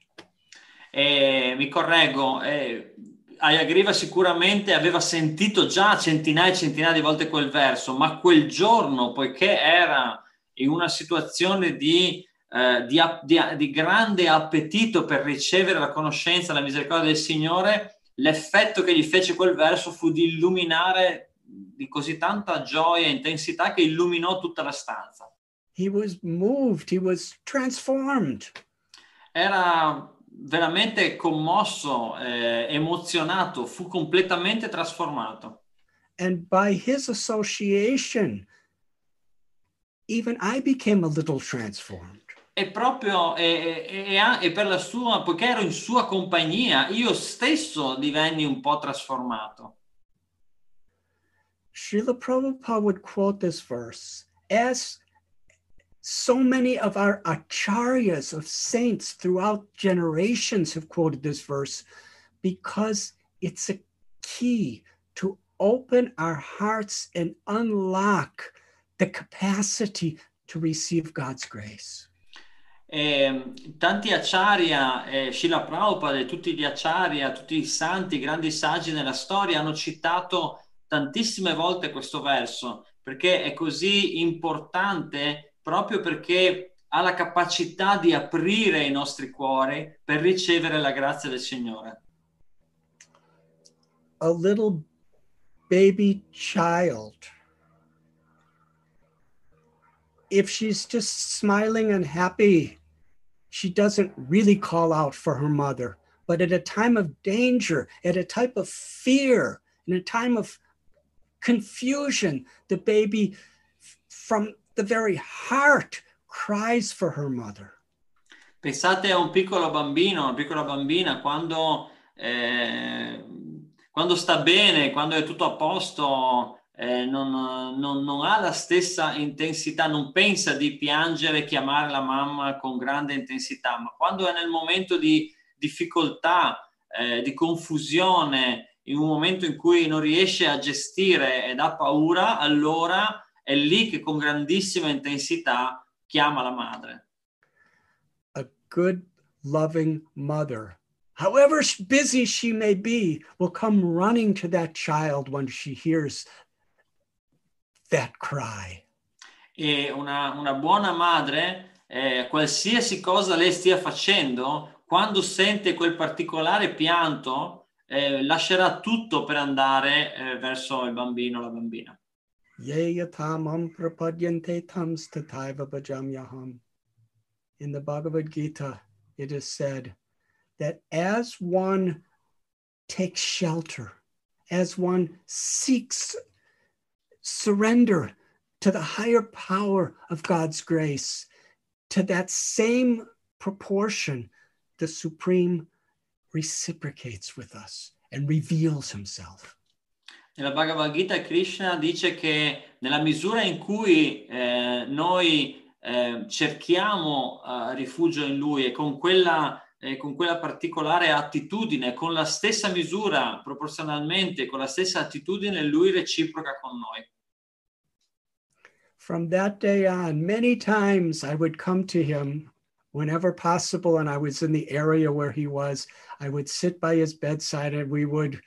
E mi correggo, eh, Ayagriva sicuramente aveva sentito già centinaia e centinaia di volte quel verso, ma quel giorno, poiché era in una situazione di, eh, di, di di grande appetito per ricevere la conoscenza la misericordia del Signore, l'effetto che gli fece quel verso fu di illuminare di così tanta gioia e intensità che illuminò tutta la stanza. He was moved, he was transformed. era veramente commosso, eh, emozionato, fu completamente trasformato. And by his association, even I became a little transformed. E proprio e, e- e per la sua, poiché ero in sua compagnia, io stesso divenni un po' trasformato. Srila Prabhupada would quote this verse as so many of our acharyas of saints throughout generations have quoted this verse because it's a key to open our hearts and unlock the capacity to receive God's grace. E, tanti acharya, eh, Srila Prabhupada e tutti gli acharya, tutti i santi, i grandi saggi nella storia hanno citato tantissime volte questo verso perché è così importante proprio perché ha la capacità di aprire i nostri cuori per ricevere la grazia del Signore. A little baby child, if she's just smiling and happy, she doesn't really call out for her mother. But at a time of danger, at a type of fear, in a time of confusion, the baby from the very heart cries for her mother. Pensate a un piccolo bambino, una piccola bambina, quando, eh, quando sta bene, quando è tutto a posto, eh, non, non- non ha la stessa intensità, non pensa di piangere chiamare la mamma con grande intensità, ma quando è nel momento di difficoltà, eh, di confusione, in un momento in cui non riesce a gestire ed ha paura, allora è lì che con grandissima intensità chiama la madre. A good, loving mother, however busy she may be, will come running to that child when she hears that cry. E una, una buona madre, eh, qualsiasi cosa lei stia facendo, quando sente quel particolare pianto, eh, lascerà tutto per andare eh, verso il bambino o la bambina. Ye prapadyante tam stataiva bhajamyaham. In the Bhagavad Gita, it is said that as one takes shelter, as one seeks surrender to the higher power of God's grace, to that same proportion, the Supreme reciprocates with us and reveals himself. Nella Bhagavad Gita Krishna dice che nella misura in cui eh, noi eh, cerchiamo eh, rifugio in Lui e con quella, eh, con quella particolare attitudine, con la stessa misura, proporzionalmente, con la stessa attitudine, Lui reciproca con noi. From that day on, many times I would come to him whenever possible, and I was in the area where he was. I would sit by his bedside and we would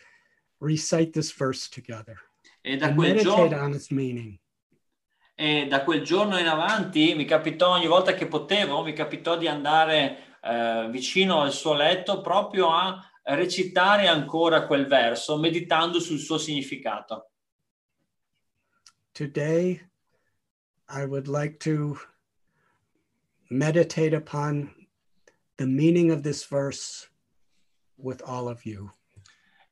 recite this verse together E da and quel, meditate giorno, on its meaning. e da quel giorno in avanti mi capitò ogni volta che potevo, mi capitò di andare eh, vicino al suo letto proprio a recitare ancora quel verso, meditando sul suo significato. Today, I would like to meditate upon the meaning of this verse with all of you.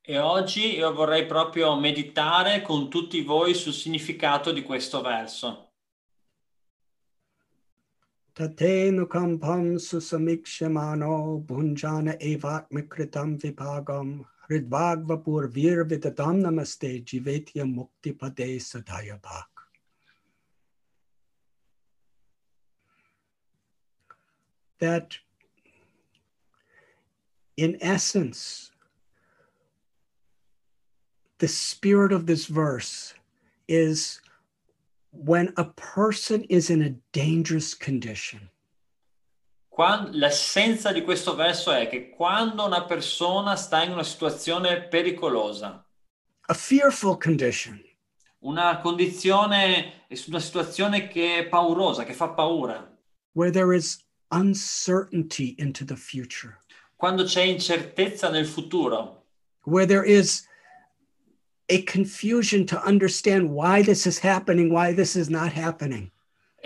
E oggi io vorrei proprio meditare con tutti voi sul significato di questo verso. Tatenu kampam susamikshemano bhunjana evatmikritam vipagam hridvagva purvir vidatam namaste jivetya mukti pade sadhaya bhak. That in essence, the spirit of this verse is when a person is in a dangerous condition, l'essenza di questo verso è che quando una persona sta in una situazione pericolosa, a fearful condition, una condizione, una situazione che è paurosa, che fa paura, where there is uncertainty into the future, quando c'è incertezza nel futuro, where there is a confusion to understand why this is happening, why this is not happening.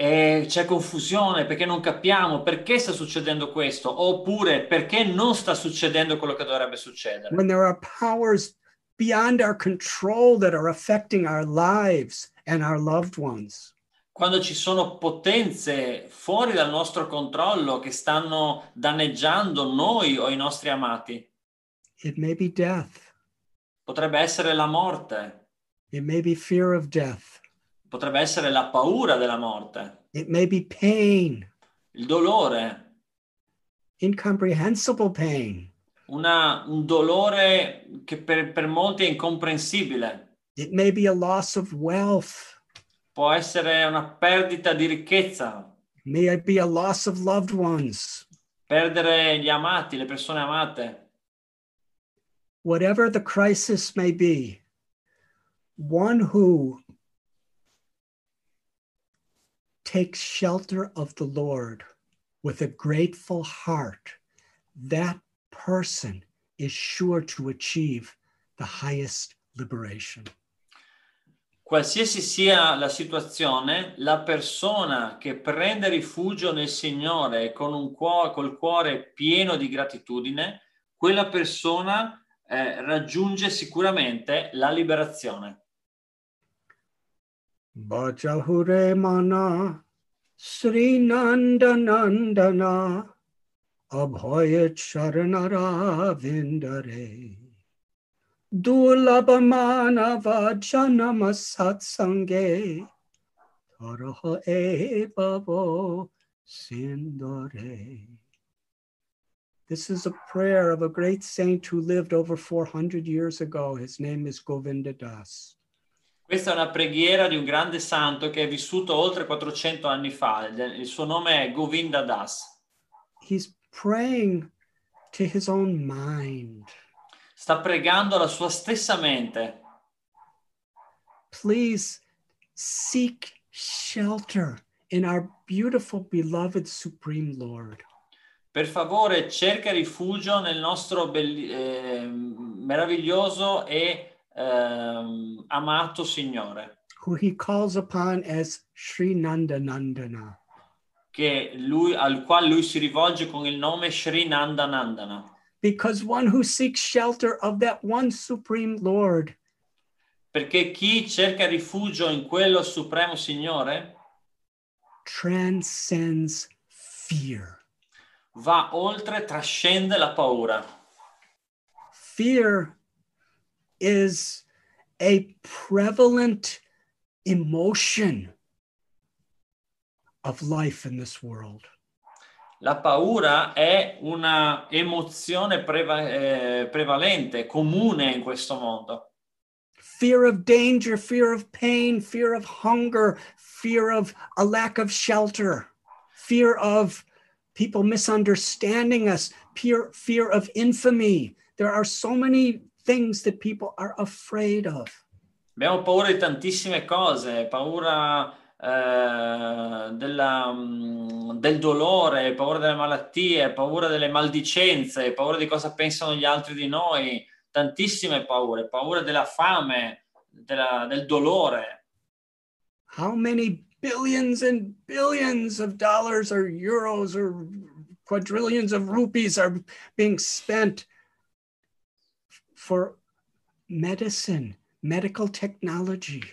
e c'è confusione perché non capiamo perché sta succedendo questo, oppure perché non sta succedendo quello che dovrebbe succedere. When there are powers beyond our control that are affecting our lives and our loved ones. Quando ci sono potenze fuori dal nostro controllo che stanno danneggiando noi o i nostri amati, It may be death, potrebbe essere la morte, it may be fear of death, potrebbe essere la paura della morte, it may be pain, il dolore, incomprehensible pain. una- un dolore che per, per molti è incomprensibile. It may be a loss of wealth. Può essere una perdita di ricchezza, It may be a loss of loved ones. perdere gli amati, le persone amate. Whatever the crisis may be, one who takes shelter of the Lord with a grateful heart, that person is sure to achieve the highest liberation. Qualsiasi sia la situazione, la persona che prende rifugio nel Signore con un cuore, col cuore pieno di gratitudine, quella persona eh, raggiunge sicuramente la liberazione. Bajahure mana Sri Nanda Nandana Abhaya Charanara Vindare Dulabhamana Vajanama Satsange Taraha E Babo Sindare. This is a prayer of a great saint who lived over 400 years ago. His name is Govinda Das. Questa è una preghiera di un grande santo che è vissuto oltre 400 anni fa. Il suo nome è Govinda Das. He's praying to his own mind. Sta pregando alla sua stessa mente. Please seek shelter in our beautiful, beloved Supreme Lord. Per favore, cerca rifugio nel nostro belli- eh, meraviglioso e ehm, amato Signore, who he calls upon as Sri Nanda Nandana. che lui, al quale lui si rivolge con il nome Sri Nanda Nandana. Because one who seeks shelter of that one Supreme Lord Perché chi cerca rifugio in quello Supremo Signore transcends fear. Va oltre, trascende la paura. Fear is a prevalent emotion of life in this world. La paura è una emozione preva- eh, prevalente, comune in questo mondo. Fear of danger, fear of pain, fear of hunger, fear of a lack of shelter, fear of people misunderstanding us, fear, fear of infamy. There are so many things that people are afraid of. Abbiamo paura di tantissime cose, paura eh, della, mm, del dolore, paura delle malattie, paura delle maldicenze, paura di cosa pensano gli altri di noi, tantissime paure, paura della fame, della- del dolore. How many billions and billions of dollars or euros or quadrillions of rupees are being spent for medicine, medical technology?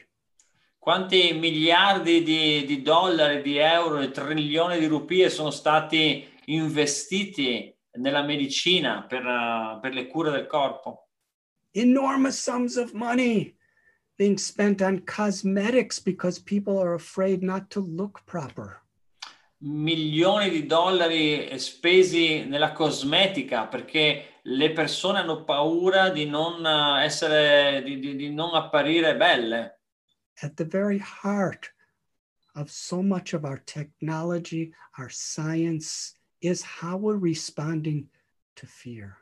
Quanti miliardi di, di dollari, di euro e trilioni di rupie sono stati investiti nella medicina per, eh, per le cure del corpo? Enormous sums of money being spent on cosmetics because people are afraid not to look proper. milioni di dollari spesi nella cosmetica perché le persone hanno paura di non eh, essere, di, di- di non apparire belle. At the very heart of so much of our technology, our science, is how we're responding to fear.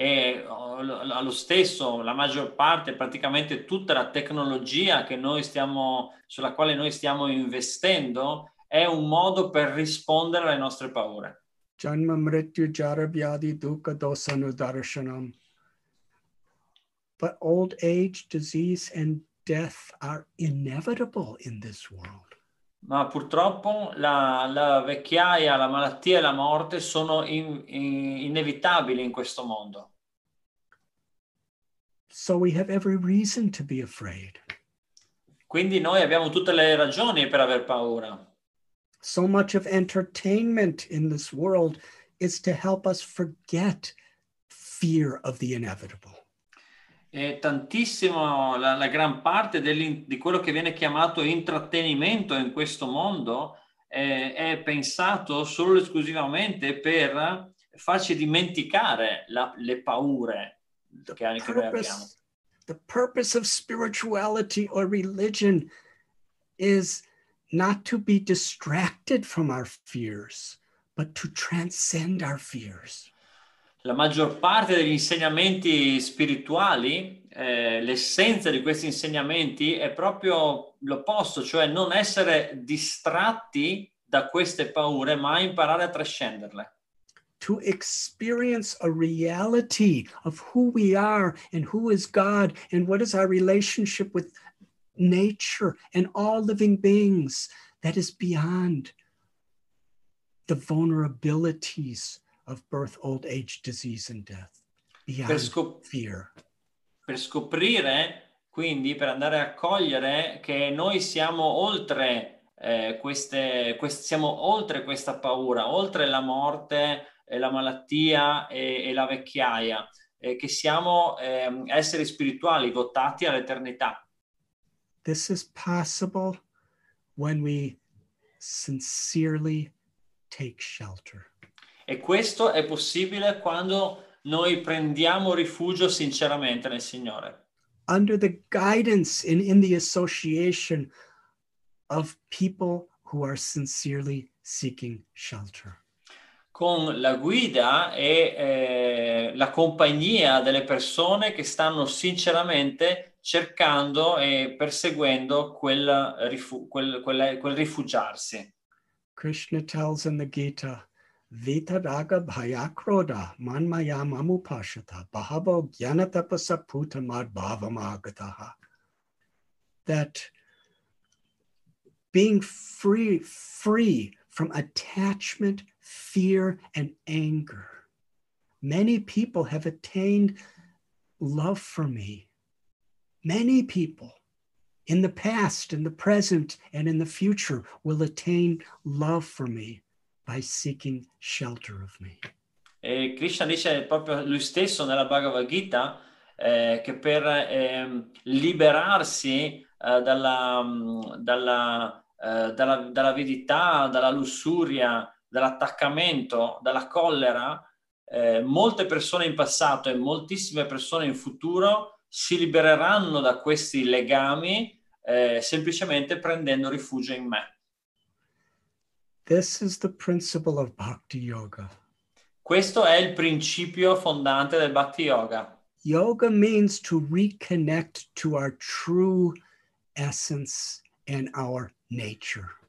E lo- allo stesso, la maggior parte, praticamente tutta la tecnologia che noi stiamo, sulla quale noi stiamo investendo è un modo per rispondere alle nostre paure. Janma mrityu jara vyadi dukkha dosanu darshanam. But old age, disease, and death are inevitable in this world. Ma purtroppo la, la vecchiaia, la malattia e la morte sono in- in- inevitabili in questo mondo. So we have every reason to be afraid. Quindi noi abbiamo tutte le ragioni per aver paura. So much of entertainment in this world is to help us forget fear of the inevitable. E tantissimo, la, la gran parte di quello che viene chiamato intrattenimento in questo mondo eh, è pensato solo esclusivamente per farci dimenticare la- le paure The che, che noi abbiamo. purpose, the purpose of spirituality or religion is not to be distracted from our fears, but to transcend our fears. La maggior parte degli insegnamenti spirituali, eh, l'essenza di questi insegnamenti è proprio l'opposto, cioè non essere distratti da queste paure, ma imparare a trascenderle. To experience a reality of who we are and who is God and what is our relationship with nature and all living beings that is beyond the vulnerabilities of birth, old age, disease, and death, Per, beyond scop- fear. per scoprire, quindi per andare a cogliere che noi siamo oltre, eh, queste, quest- siamo oltre questa paura, oltre la morte, la malattia e, e la vecchiaia, che siamo ehm, esseri spirituali votati all'eternità. This is possible when we sincerely take shelter. E questo è possibile quando noi prendiamo rifugio sinceramente nel Signore, under the guidance and in the association of people who are sincerely seeking shelter. Con la guida e eh, la compagnia delle persone che stanno sinceramente cercando e perseguendo quel, rifu- quel- quel- quel rifugiarsi. Krishna tells in the Gita, Vitaraga bhayakroda manmaya mamupashata bahavo jnanatapasa putamad bhavamagataha. That being free, free from attachment, fear, and anger. Many people have attained love for me. Many people in the past, in the present, and in the future will attain love for me by seeking shelter of me. E Krishna dice proprio lui stesso nella Bhagavad Gita eh, che per ehm, liberarsi eh, dalla, dalla, eh, dalla, dall'avidità, dalla lussuria, dall'attaccamento, dalla collera, eh, molte persone in passato e moltissime persone in futuro si libereranno da questi legami eh, semplicemente prendendo rifugio in me. This is the principle of bhakti yoga. Questo è il principio fondante del Bhakti Yoga. Yoga means to reconnect to our true essence and our nature.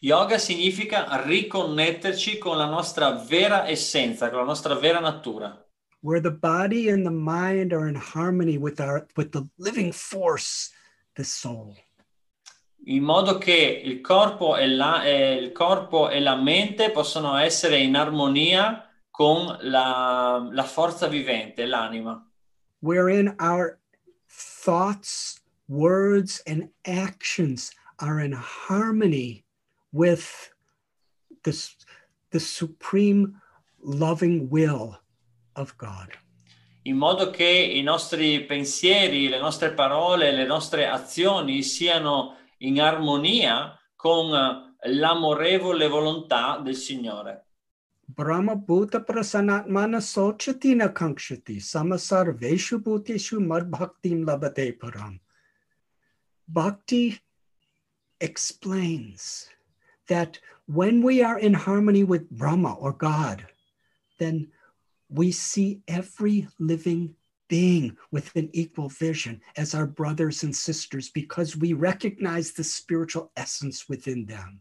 Yoga significa riconnetterci con la nostra vera essenza, con la nostra vera natura, where the body and the mind are in harmony with our with the living force, the soul. in modo che il corpo e la, eh, il corpo e la mente possono essere in armonia con la, la forza vivente, l'anima. wherein our thoughts, words, and actions are in harmony with this, the supreme loving will of God. in modo che i nostri pensieri, le nostre parole, le nostre azioni siano in armonia con l'amorevole volontà del Signore. Brahma Bhuta Prasanatmana Sochatina Kankshati Samasarveshu Bhuteshu Mad Bhaktim Labate Param. Bhakti explains that when we are in harmony with Brahma or God, then we see every living being with an equal vision as our brothers and sisters because we recognize the spiritual essence within them.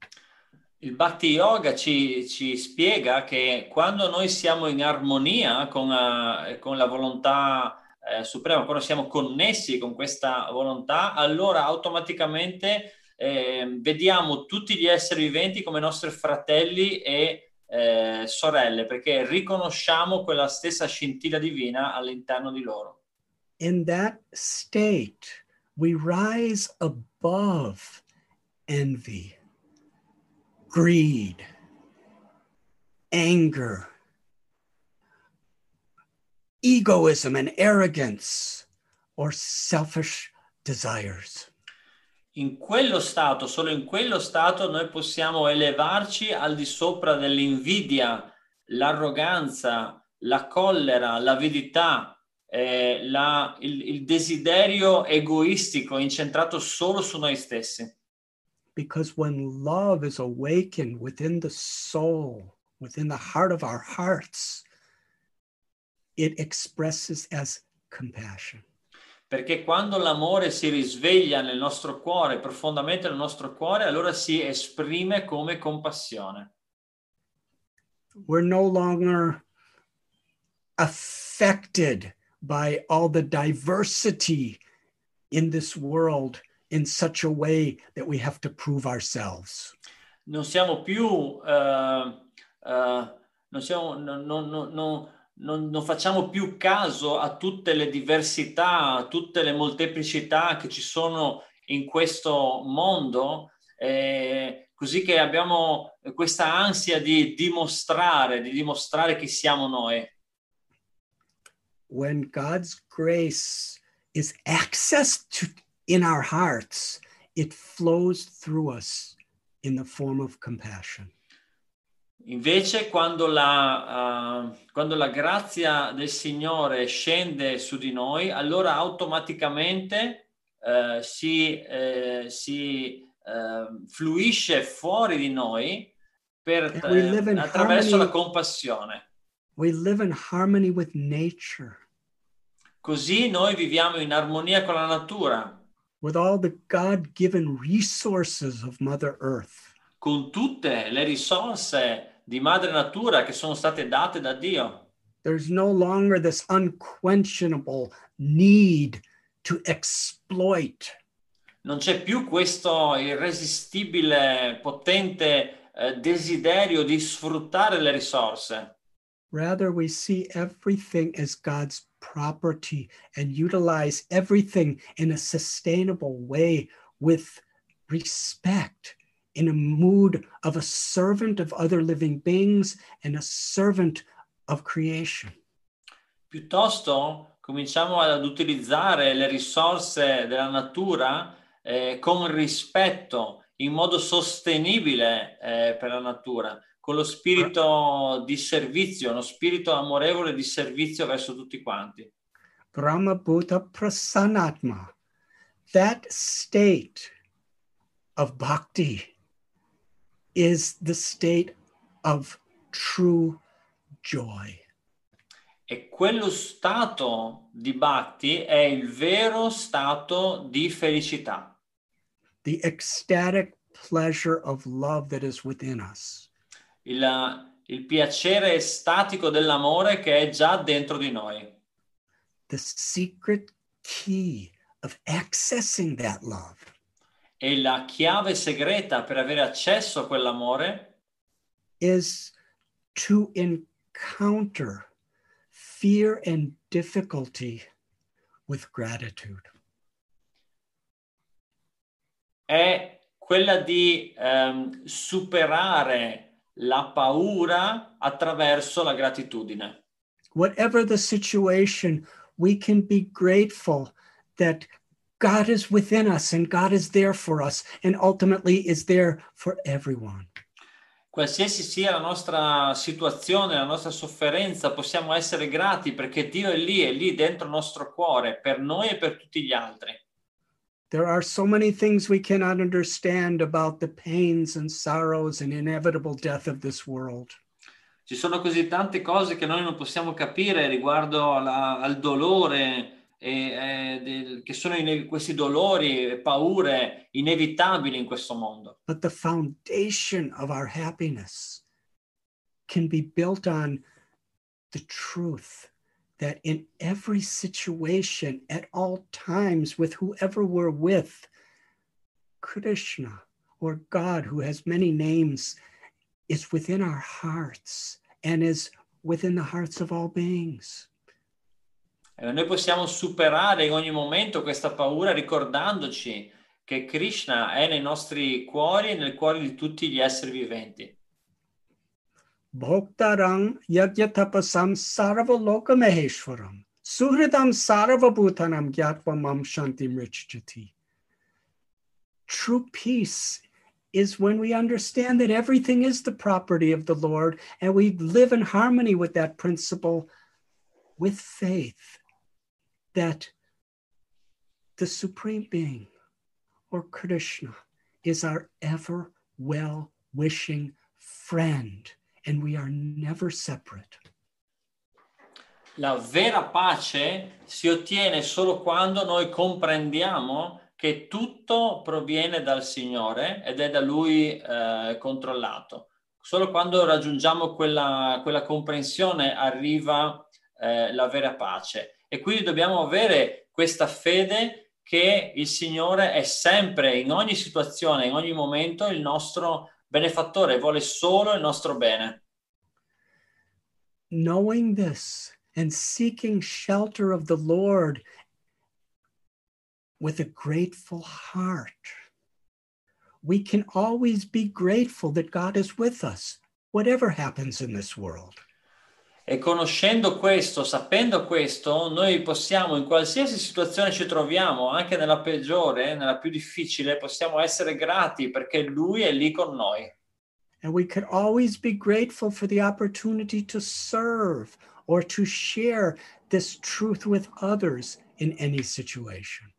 Il Bhakti Yoga ci, ci spiega che quando noi siamo in armonia con, eh, con la volontà eh, suprema, quando siamo connessi con questa volontà, allora automaticamente eh, vediamo tutti gli esseri viventi come nostri fratelli e eh, sorelle, perché riconosciamo quella stessa scintilla divina all'interno di loro. In that state, we rise above envy, greed, anger, egoism and arrogance, or selfish desires. In quello stato, solo in quello stato, noi possiamo elevarci al di sopra dell'invidia, l'arroganza, la collera, l'avidità, eh, la- il, il desiderio egoistico incentrato solo su noi stessi. Because when love is awakened within the soul, within the heart of our hearts, it expresses as compassion. Perché quando l'amore si risveglia nel nostro cuore, profondamente nel nostro cuore, allora si esprime come compassione. We're no longer affected by all the diversity in this world in such a way that we have to prove ourselves. Non siamo più, eh, eh, non, siamo, non, non- non- non- non- facciamo più caso a tutte le diversità, a tutte le molteplicità che ci sono in questo mondo, eh, così che abbiamo questa ansia di dimostrare, di dimostrare chi siamo noi. When God's grace is accessed to, in our hearts, it flows through us in the form of compassion. Invece, quando la, eh, quando la grazia del Signore scende su di noi, allora automaticamente eh, si, eh, si fluisce fuori di noi per, attraverso harmony. la compassione. We live in harmony with nature, Così noi viviamo in armonia con la natura, with all the God given resources of Mother Earth. con tutte le risorse di madre natura che sono state date da Dio. There's no longer this unquenchable need to exploit. Non c'è più questo irresistibile, potente eh, desiderio di sfruttare le risorse. Rather, we see everything as God's property and utilize everything in a sustainable way with respect, in a mood of a servant of other living beings and a servant of creation. Piuttosto cominciamo ad utilizzare le risorse della natura eh, con rispetto, in modo sostenibile eh, per la natura, con lo spirito di servizio, uno spirito amorevole di servizio verso tutti quanti. Brahma Bhuta Prasanatma. That state of bhakti is the state of true joy. E quello stato di bhakti è il vero stato di felicità, the ecstatic pleasure of love that is within us. il, il piacere estatico dell'amore che è già dentro di noi. The secret key of accessing that love E la chiave segreta per avere accesso a quell'amore is to encounter fear and difficulty with gratitude. è quella di ehm, superare la paura attraverso la gratitudine. Whatever the situation, we can be grateful that God is within us and God is there for us and ultimately is there for everyone. Qualsiasi sia la nostra situazione, la nostra sofferenza, possiamo essere grati perché Dio è lì, è lì dentro il nostro cuore, per noi e per tutti gli altri. There are so many things we cannot understand about the pains and sorrows and inevitable death of this world. Ci sono così tante cose che noi non possiamo capire riguardo alla- al dolore, eh, del- che sono ine- questi dolori e paure inevitabili in questo mondo. But the foundation of our happiness can be built on the truth that in every situation, at all times, with whoever we're with, Krishna or God, who has many names, is within our hearts and is within the hearts of all beings. E noi possiamo superare in ogni momento questa paura ricordandoci che Krishna è nei nostri cuori e nel cuore di tutti gli esseri viventi. Bhoktarang yagyatapasam sarvaloka maheshwaram suhridam sarvabhutanam gyatva mam shantim richjati. True peace is when we understand that everything is the property of the Lord and we live in harmony with that principle with faith that the Supreme Being or Krishna is our ever well wishing friend and we are never separate. La vera pace si ottiene solo quando noi comprendiamo che tutto proviene dal Signore ed è da Lui eh, controllato. Solo quando raggiungiamo quella, quella comprensione arriva eh, la vera pace. E quindi dobbiamo avere questa fede che il Signore è sempre, in ogni situazione, in ogni momento, il nostro benefattore, vuole solo il nostro bene. Knowing this and seeking shelter of the Lord with a grateful heart, we can always be grateful that God is with us, whatever happens in this world. E conoscendo questo, sapendo questo, noi possiamo in qualsiasi situazione ci troviamo, anche nella peggiore, nella più difficile, possiamo essere grati perché Lui è lì con noi. And we could always be grateful for the opportunity to serve or to share this truth with others in any situation.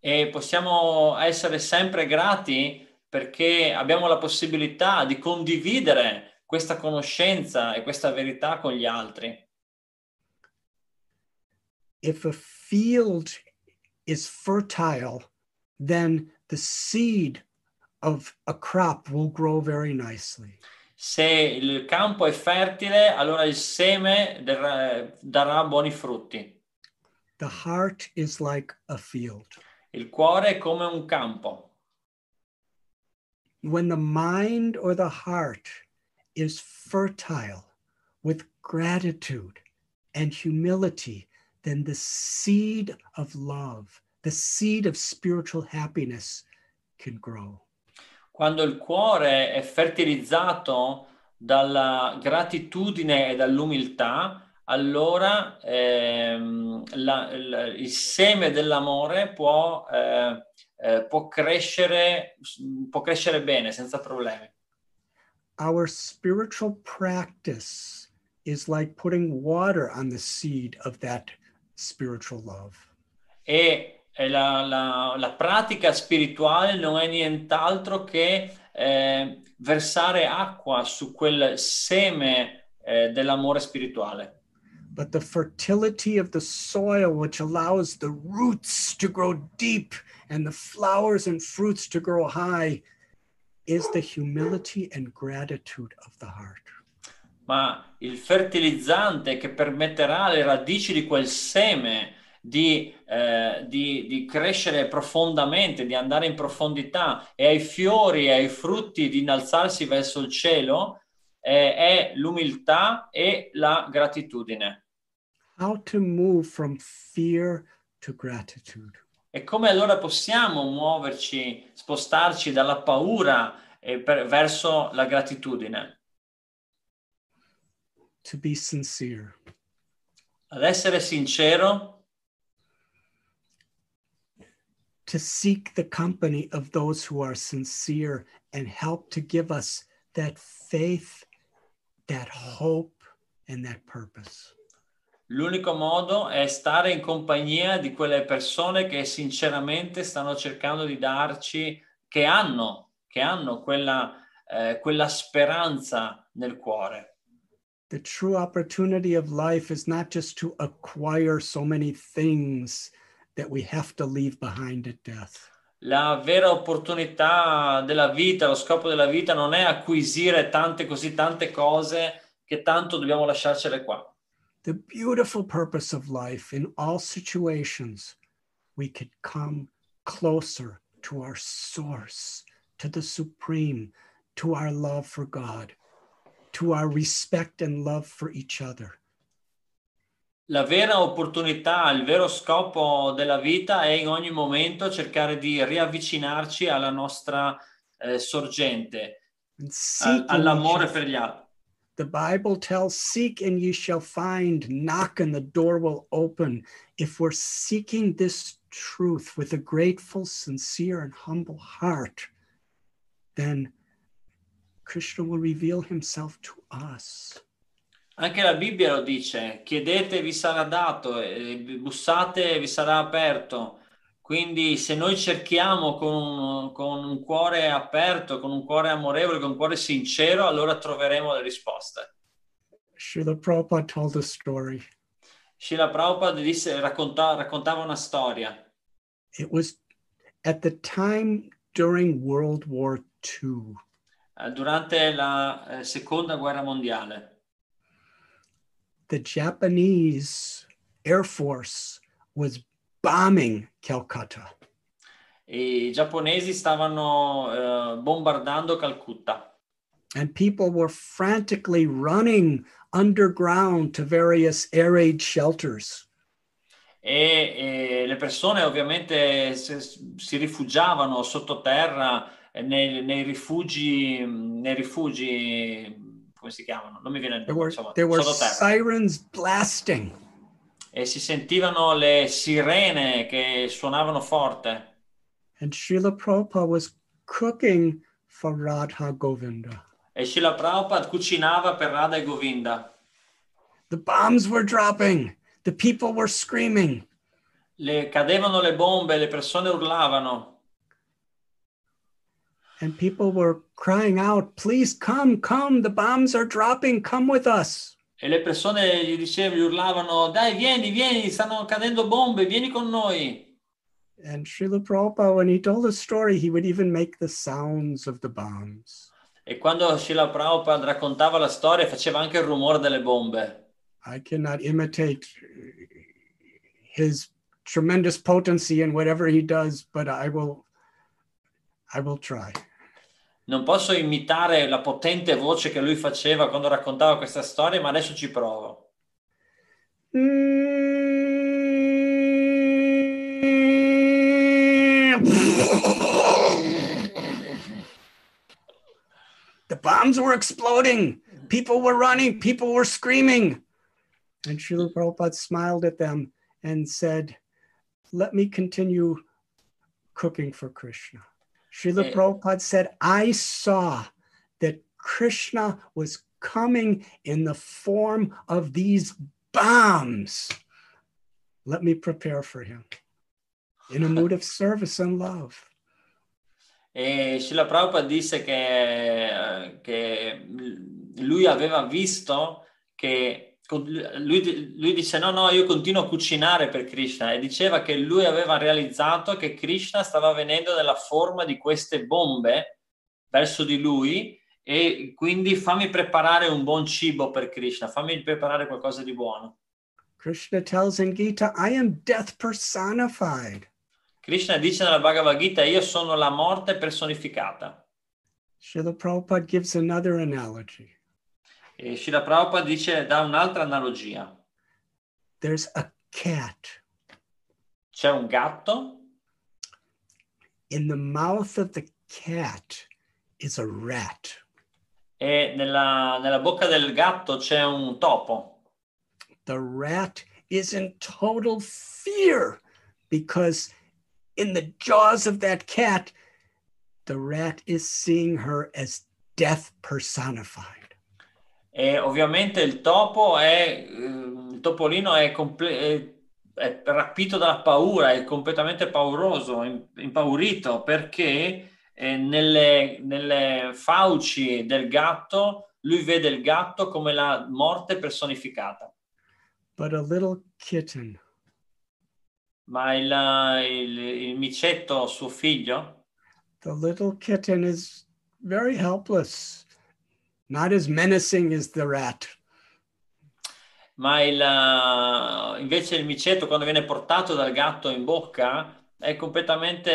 E possiamo essere sempre grati perché abbiamo la possibilità di condividere questa conoscenza e questa verità con gli altri. If a field is fertile, then the seed of a crop will grow very nicely. Se il campo è fertile, allora il seme darà, darà buoni frutti. The heart is like a field. Il cuore è come un campo. When the mind or the heart is fertile with gratitude and humility, then the seed of love, the seed of spiritual happiness can grow. Quando il cuore è fertilizzato dalla gratitudine e dall'umiltà, allora ehm, la- il, il seme dell'amore può, eh, eh, può crescere, può crescere bene, senza problemi. Our spiritual practice is like putting water on the seed of that spiritual love. E la, la- la pratica spirituale non è nient'altro che eh, versare acqua su quel seme eh, dell'amore spirituale. but the fertility of the soil, which allows the roots to grow deep and the flowers and fruits to grow high, is the humility and gratitude of the heart. ma il fertilizzante che permetterà alle radici di quel seme di, eh, di- di crescere profondamente, di andare in profondità e ai fiori e ai frutti di innalzarsi verso il cielo, eh, è l'umiltà e la gratitudine. How to move from fear to gratitude. E come allora possiamo muoverci, spostarci dalla paura eh, per- verso la gratitudine? To be sincere. Ad essere sincero, to seek the company of those who are sincere and help to give us that faith, that hope, and that purpose. L'unico modo è stare in compagnia di quelle persone che sinceramente stanno cercando di darci, che hanno, che hanno quella, eh, quella speranza nel cuore. The true opportunity of life is not just to acquire so many things that we have to leave behind at death. La vera opportunità della vita, lo scopo della vita non è acquisire tante così tante cose che tanto dobbiamo lasciarcele qua. The beautiful purpose of life in all situations, we could come closer to our source, to the supreme, to our love for God, to our respect and love for each other. La vera opportunità, il vero scopo della vita è in ogni momento cercare di riavvicinarci alla nostra eh, sorgente, a- all'amore per gli altri. The Bible tells, Seek and ye shall find, knock and the door will open. If we're seeking this truth with a grateful, sincere, and humble heart, then Krishna will reveal himself to us. Anche la Bibbia lo dice, chiedete vi sarà dato, e bussate vi sarà aperto. Quindi se noi cerchiamo con un, con un cuore aperto, con un cuore amorevole, con un cuore sincero, allora troveremo le risposte. Srila Prabhupada told a story. Srila Prabhupada disse, racconta- raccontava una storia. It was at the time during World War II. eh, durante la eh, seconda guerra mondiale. The Japanese Air Force was bombing Calcutta. I giapponesi stavano eh, bombardando Calcutta and people were frantically running underground to various air raid shelters. e, e le persone ovviamente si, si rifugiavano sottoterra eh, nei, nei rifugi, nei rifugi, come si chiamano? Non mi viene il There nome, were, insomma, there were sirens blasting, E si sentivano le sirene che suonavano forte. and Srila Prabhupada was cooking for Radha Govinda. E Srila Prabhupada cucinava per Radha e Govinda. The bombs were dropping, the people were screaming, Le, cadevano le bombe, le persone urlavano. and people were crying out, Please come, come, the bombs are dropping, come with us. E le persone gli dicevano, gli urlavano, dai, vieni, vieni, stanno cadendo bombe, vieni con noi. And Srila Prabhupada, when he told the story, he would even make the sounds of the bombs. E quando Srila Prabhupada raccontava la storia, faceva anche il rumore delle bombe. I cannot imitate his tremendous potency in whatever he does, but I will I will try. Non posso imitare la potente voce che lui faceva quando raccontava questa storia, ma adesso ci provo. The bombs were exploding. People were running. People were screaming. And Srila Prabhupada smiled at them and said, Let me continue cooking for Krishna. Srila Eh. Prabhupada said, I saw that Krishna was coming in the form of these bombs. Let me prepare for him in a mood of service and love. E Srila Prabhupada disse che, eh, che lui aveva visto che lui, lui dice no, no, io continuo a cucinare per Krishna e diceva che lui aveva realizzato che Krishna stava venendo nella forma di queste bombe verso di lui e quindi fammi preparare un buon cibo per Krishna, fammi preparare qualcosa di buono. Krishna tells in Gita, I am death personified. Krishna dice nella Bhagavad Gita, io sono la morte personificata. Srila Prabhupada gives another analogy. E Srila Prabhupada dice, dà un'altra analogia. There's a cat. C'è un gatto, In the mouth of the cat is a rat. e nella, nella bocca del gatto c'è un topo. The rat is in total fear because in the jaws of that cat, the rat is seeing her as death personified. E ovviamente il topo è, eh, il topolino è, comple- è- rapito dalla paura, è completamente pauroso, im- impaurito perché eh, nelle, nelle fauci del gatto lui vede il gatto come la morte personificata. But a little kitten. Ma il, il, il micetto, suo figlio, The little kitten is very helpless, not as menacing as the rat. ma il, eh, invece il micetto quando viene portato dal gatto in bocca è completamente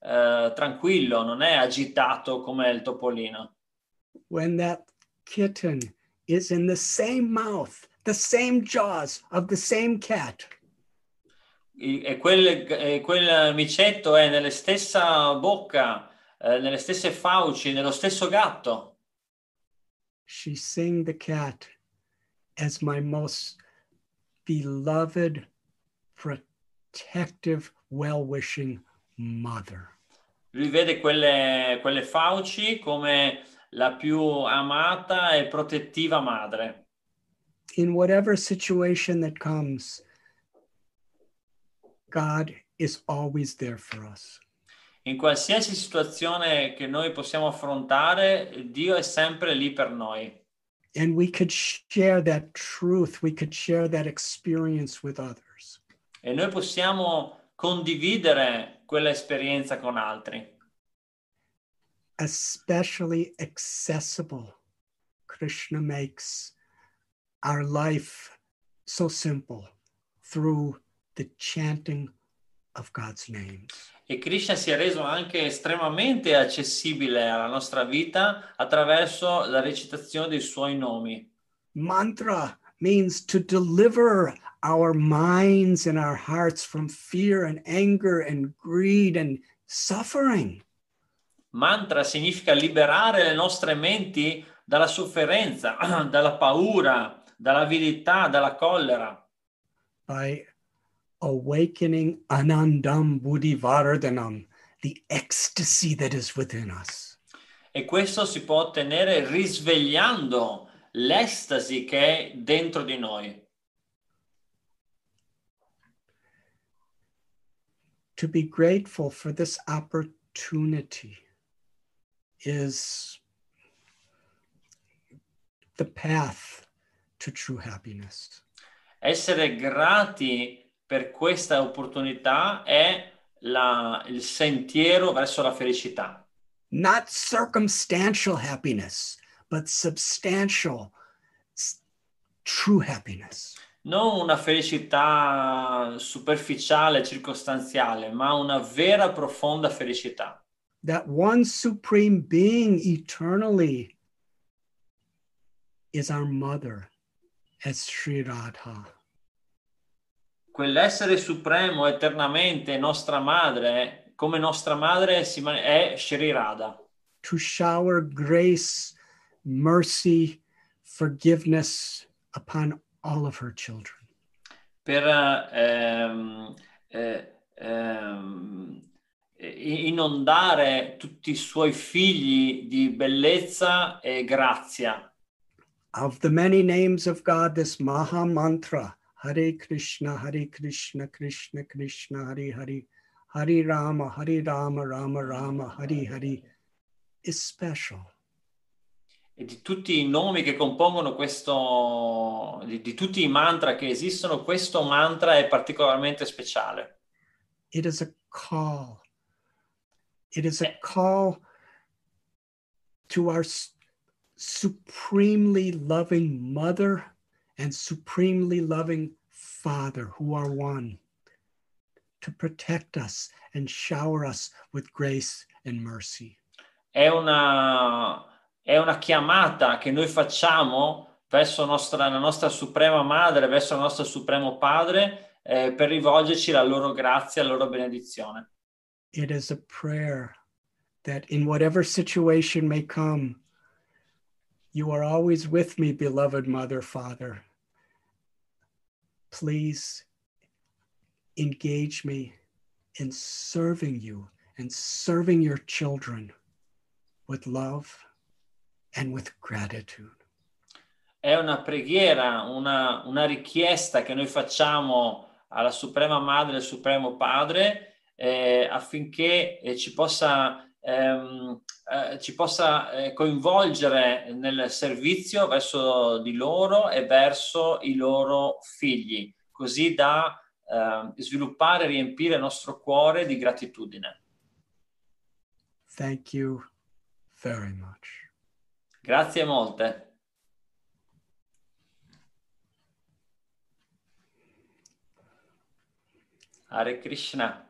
eh, tranquillo, non è agitato come il topolino. When that kitten is in the same mouth, the same jaws of the same cat, E quel, e quel micetto è nella stessa bocca, eh, nelle stesse fauci, nello stesso gatto. She's seeing the cat as my most beloved, protective, well wishing mother. Lui vede quelle, quelle fauci come la più amata e protettiva madre. In whatever situation that comes, God is always there for us. In qualsiasi situazione che noi possiamo affrontare, Dio è sempre lì per noi. And we could share that truth, we could share that experience with others. E noi possiamo condividere quella esperienza con altri. Especially accessible. Krishna makes our life so simple through the chanting of God's names. E Krishna si è reso anche estremamente accessibile alla nostra vita attraverso la recitazione dei suoi nomi. Mantra means to deliver our minds and our hearts from fear and anger and greed and suffering. Mantra significa liberare le nostre menti dalla sofferenza, dalla paura, dall'avidità, dalla collera, by awakening anandam buddhivardhanam, the ecstasy that is within us. e questo si può ottenere risvegliando l'estasi che è dentro di noi. To be grateful for this opportunity is the path to true happiness. Essere grati per questa opportunità è la- il sentiero verso la felicità. Not circumstantial happiness, but substantial, true happiness. Non una felicità superficiale, circostanziale, ma una vera profonda felicità. that one supreme being eternally is our mother as Sri Radha. Quell'essere supremo eternamente nostra madre, come nostra madre è Shri Radha, To shower grace, mercy, forgiveness upon all of her children. per ehm, eh, ehm, inondare tutti i suoi figli di bellezza e grazia. Of the many names of God, this Maha Mantra, Hare Krishna, Hare Krishna, Krishna Krishna, Hare Hare, Hare Rama, Hare Rama, Rama Rama, Hare Hare, is special. e di tutti i nomi che compongono questo, di, di tutti i mantra che esistono, questo mantra è particolarmente speciale. It is a call. It is a Eh. call to our supremely loving mother and supremely loving father who are one to protect us and shower us with grace and mercy. È una, è una chiamata che noi facciamo verso nostra- la nostra Suprema Madre, verso il nostro Supremo Padre, eh, per rivolgerci la loro grazia, la loro benedizione. It is a prayer that in whatever situation may come, you are always with me, beloved mother, father. Please engage me in serving you and serving your children with love and with gratitude. È una preghiera, una, una richiesta che noi facciamo alla Suprema Madre e al Supremo Padre eh, affinché eh, ci possa, ehm, eh, ci possa eh, coinvolgere nel servizio verso di loro e verso i loro figli, così da ehm, sviluppare e riempire il nostro cuore di gratitudine. Thank you very much. Grazie molte. Hare Krishna.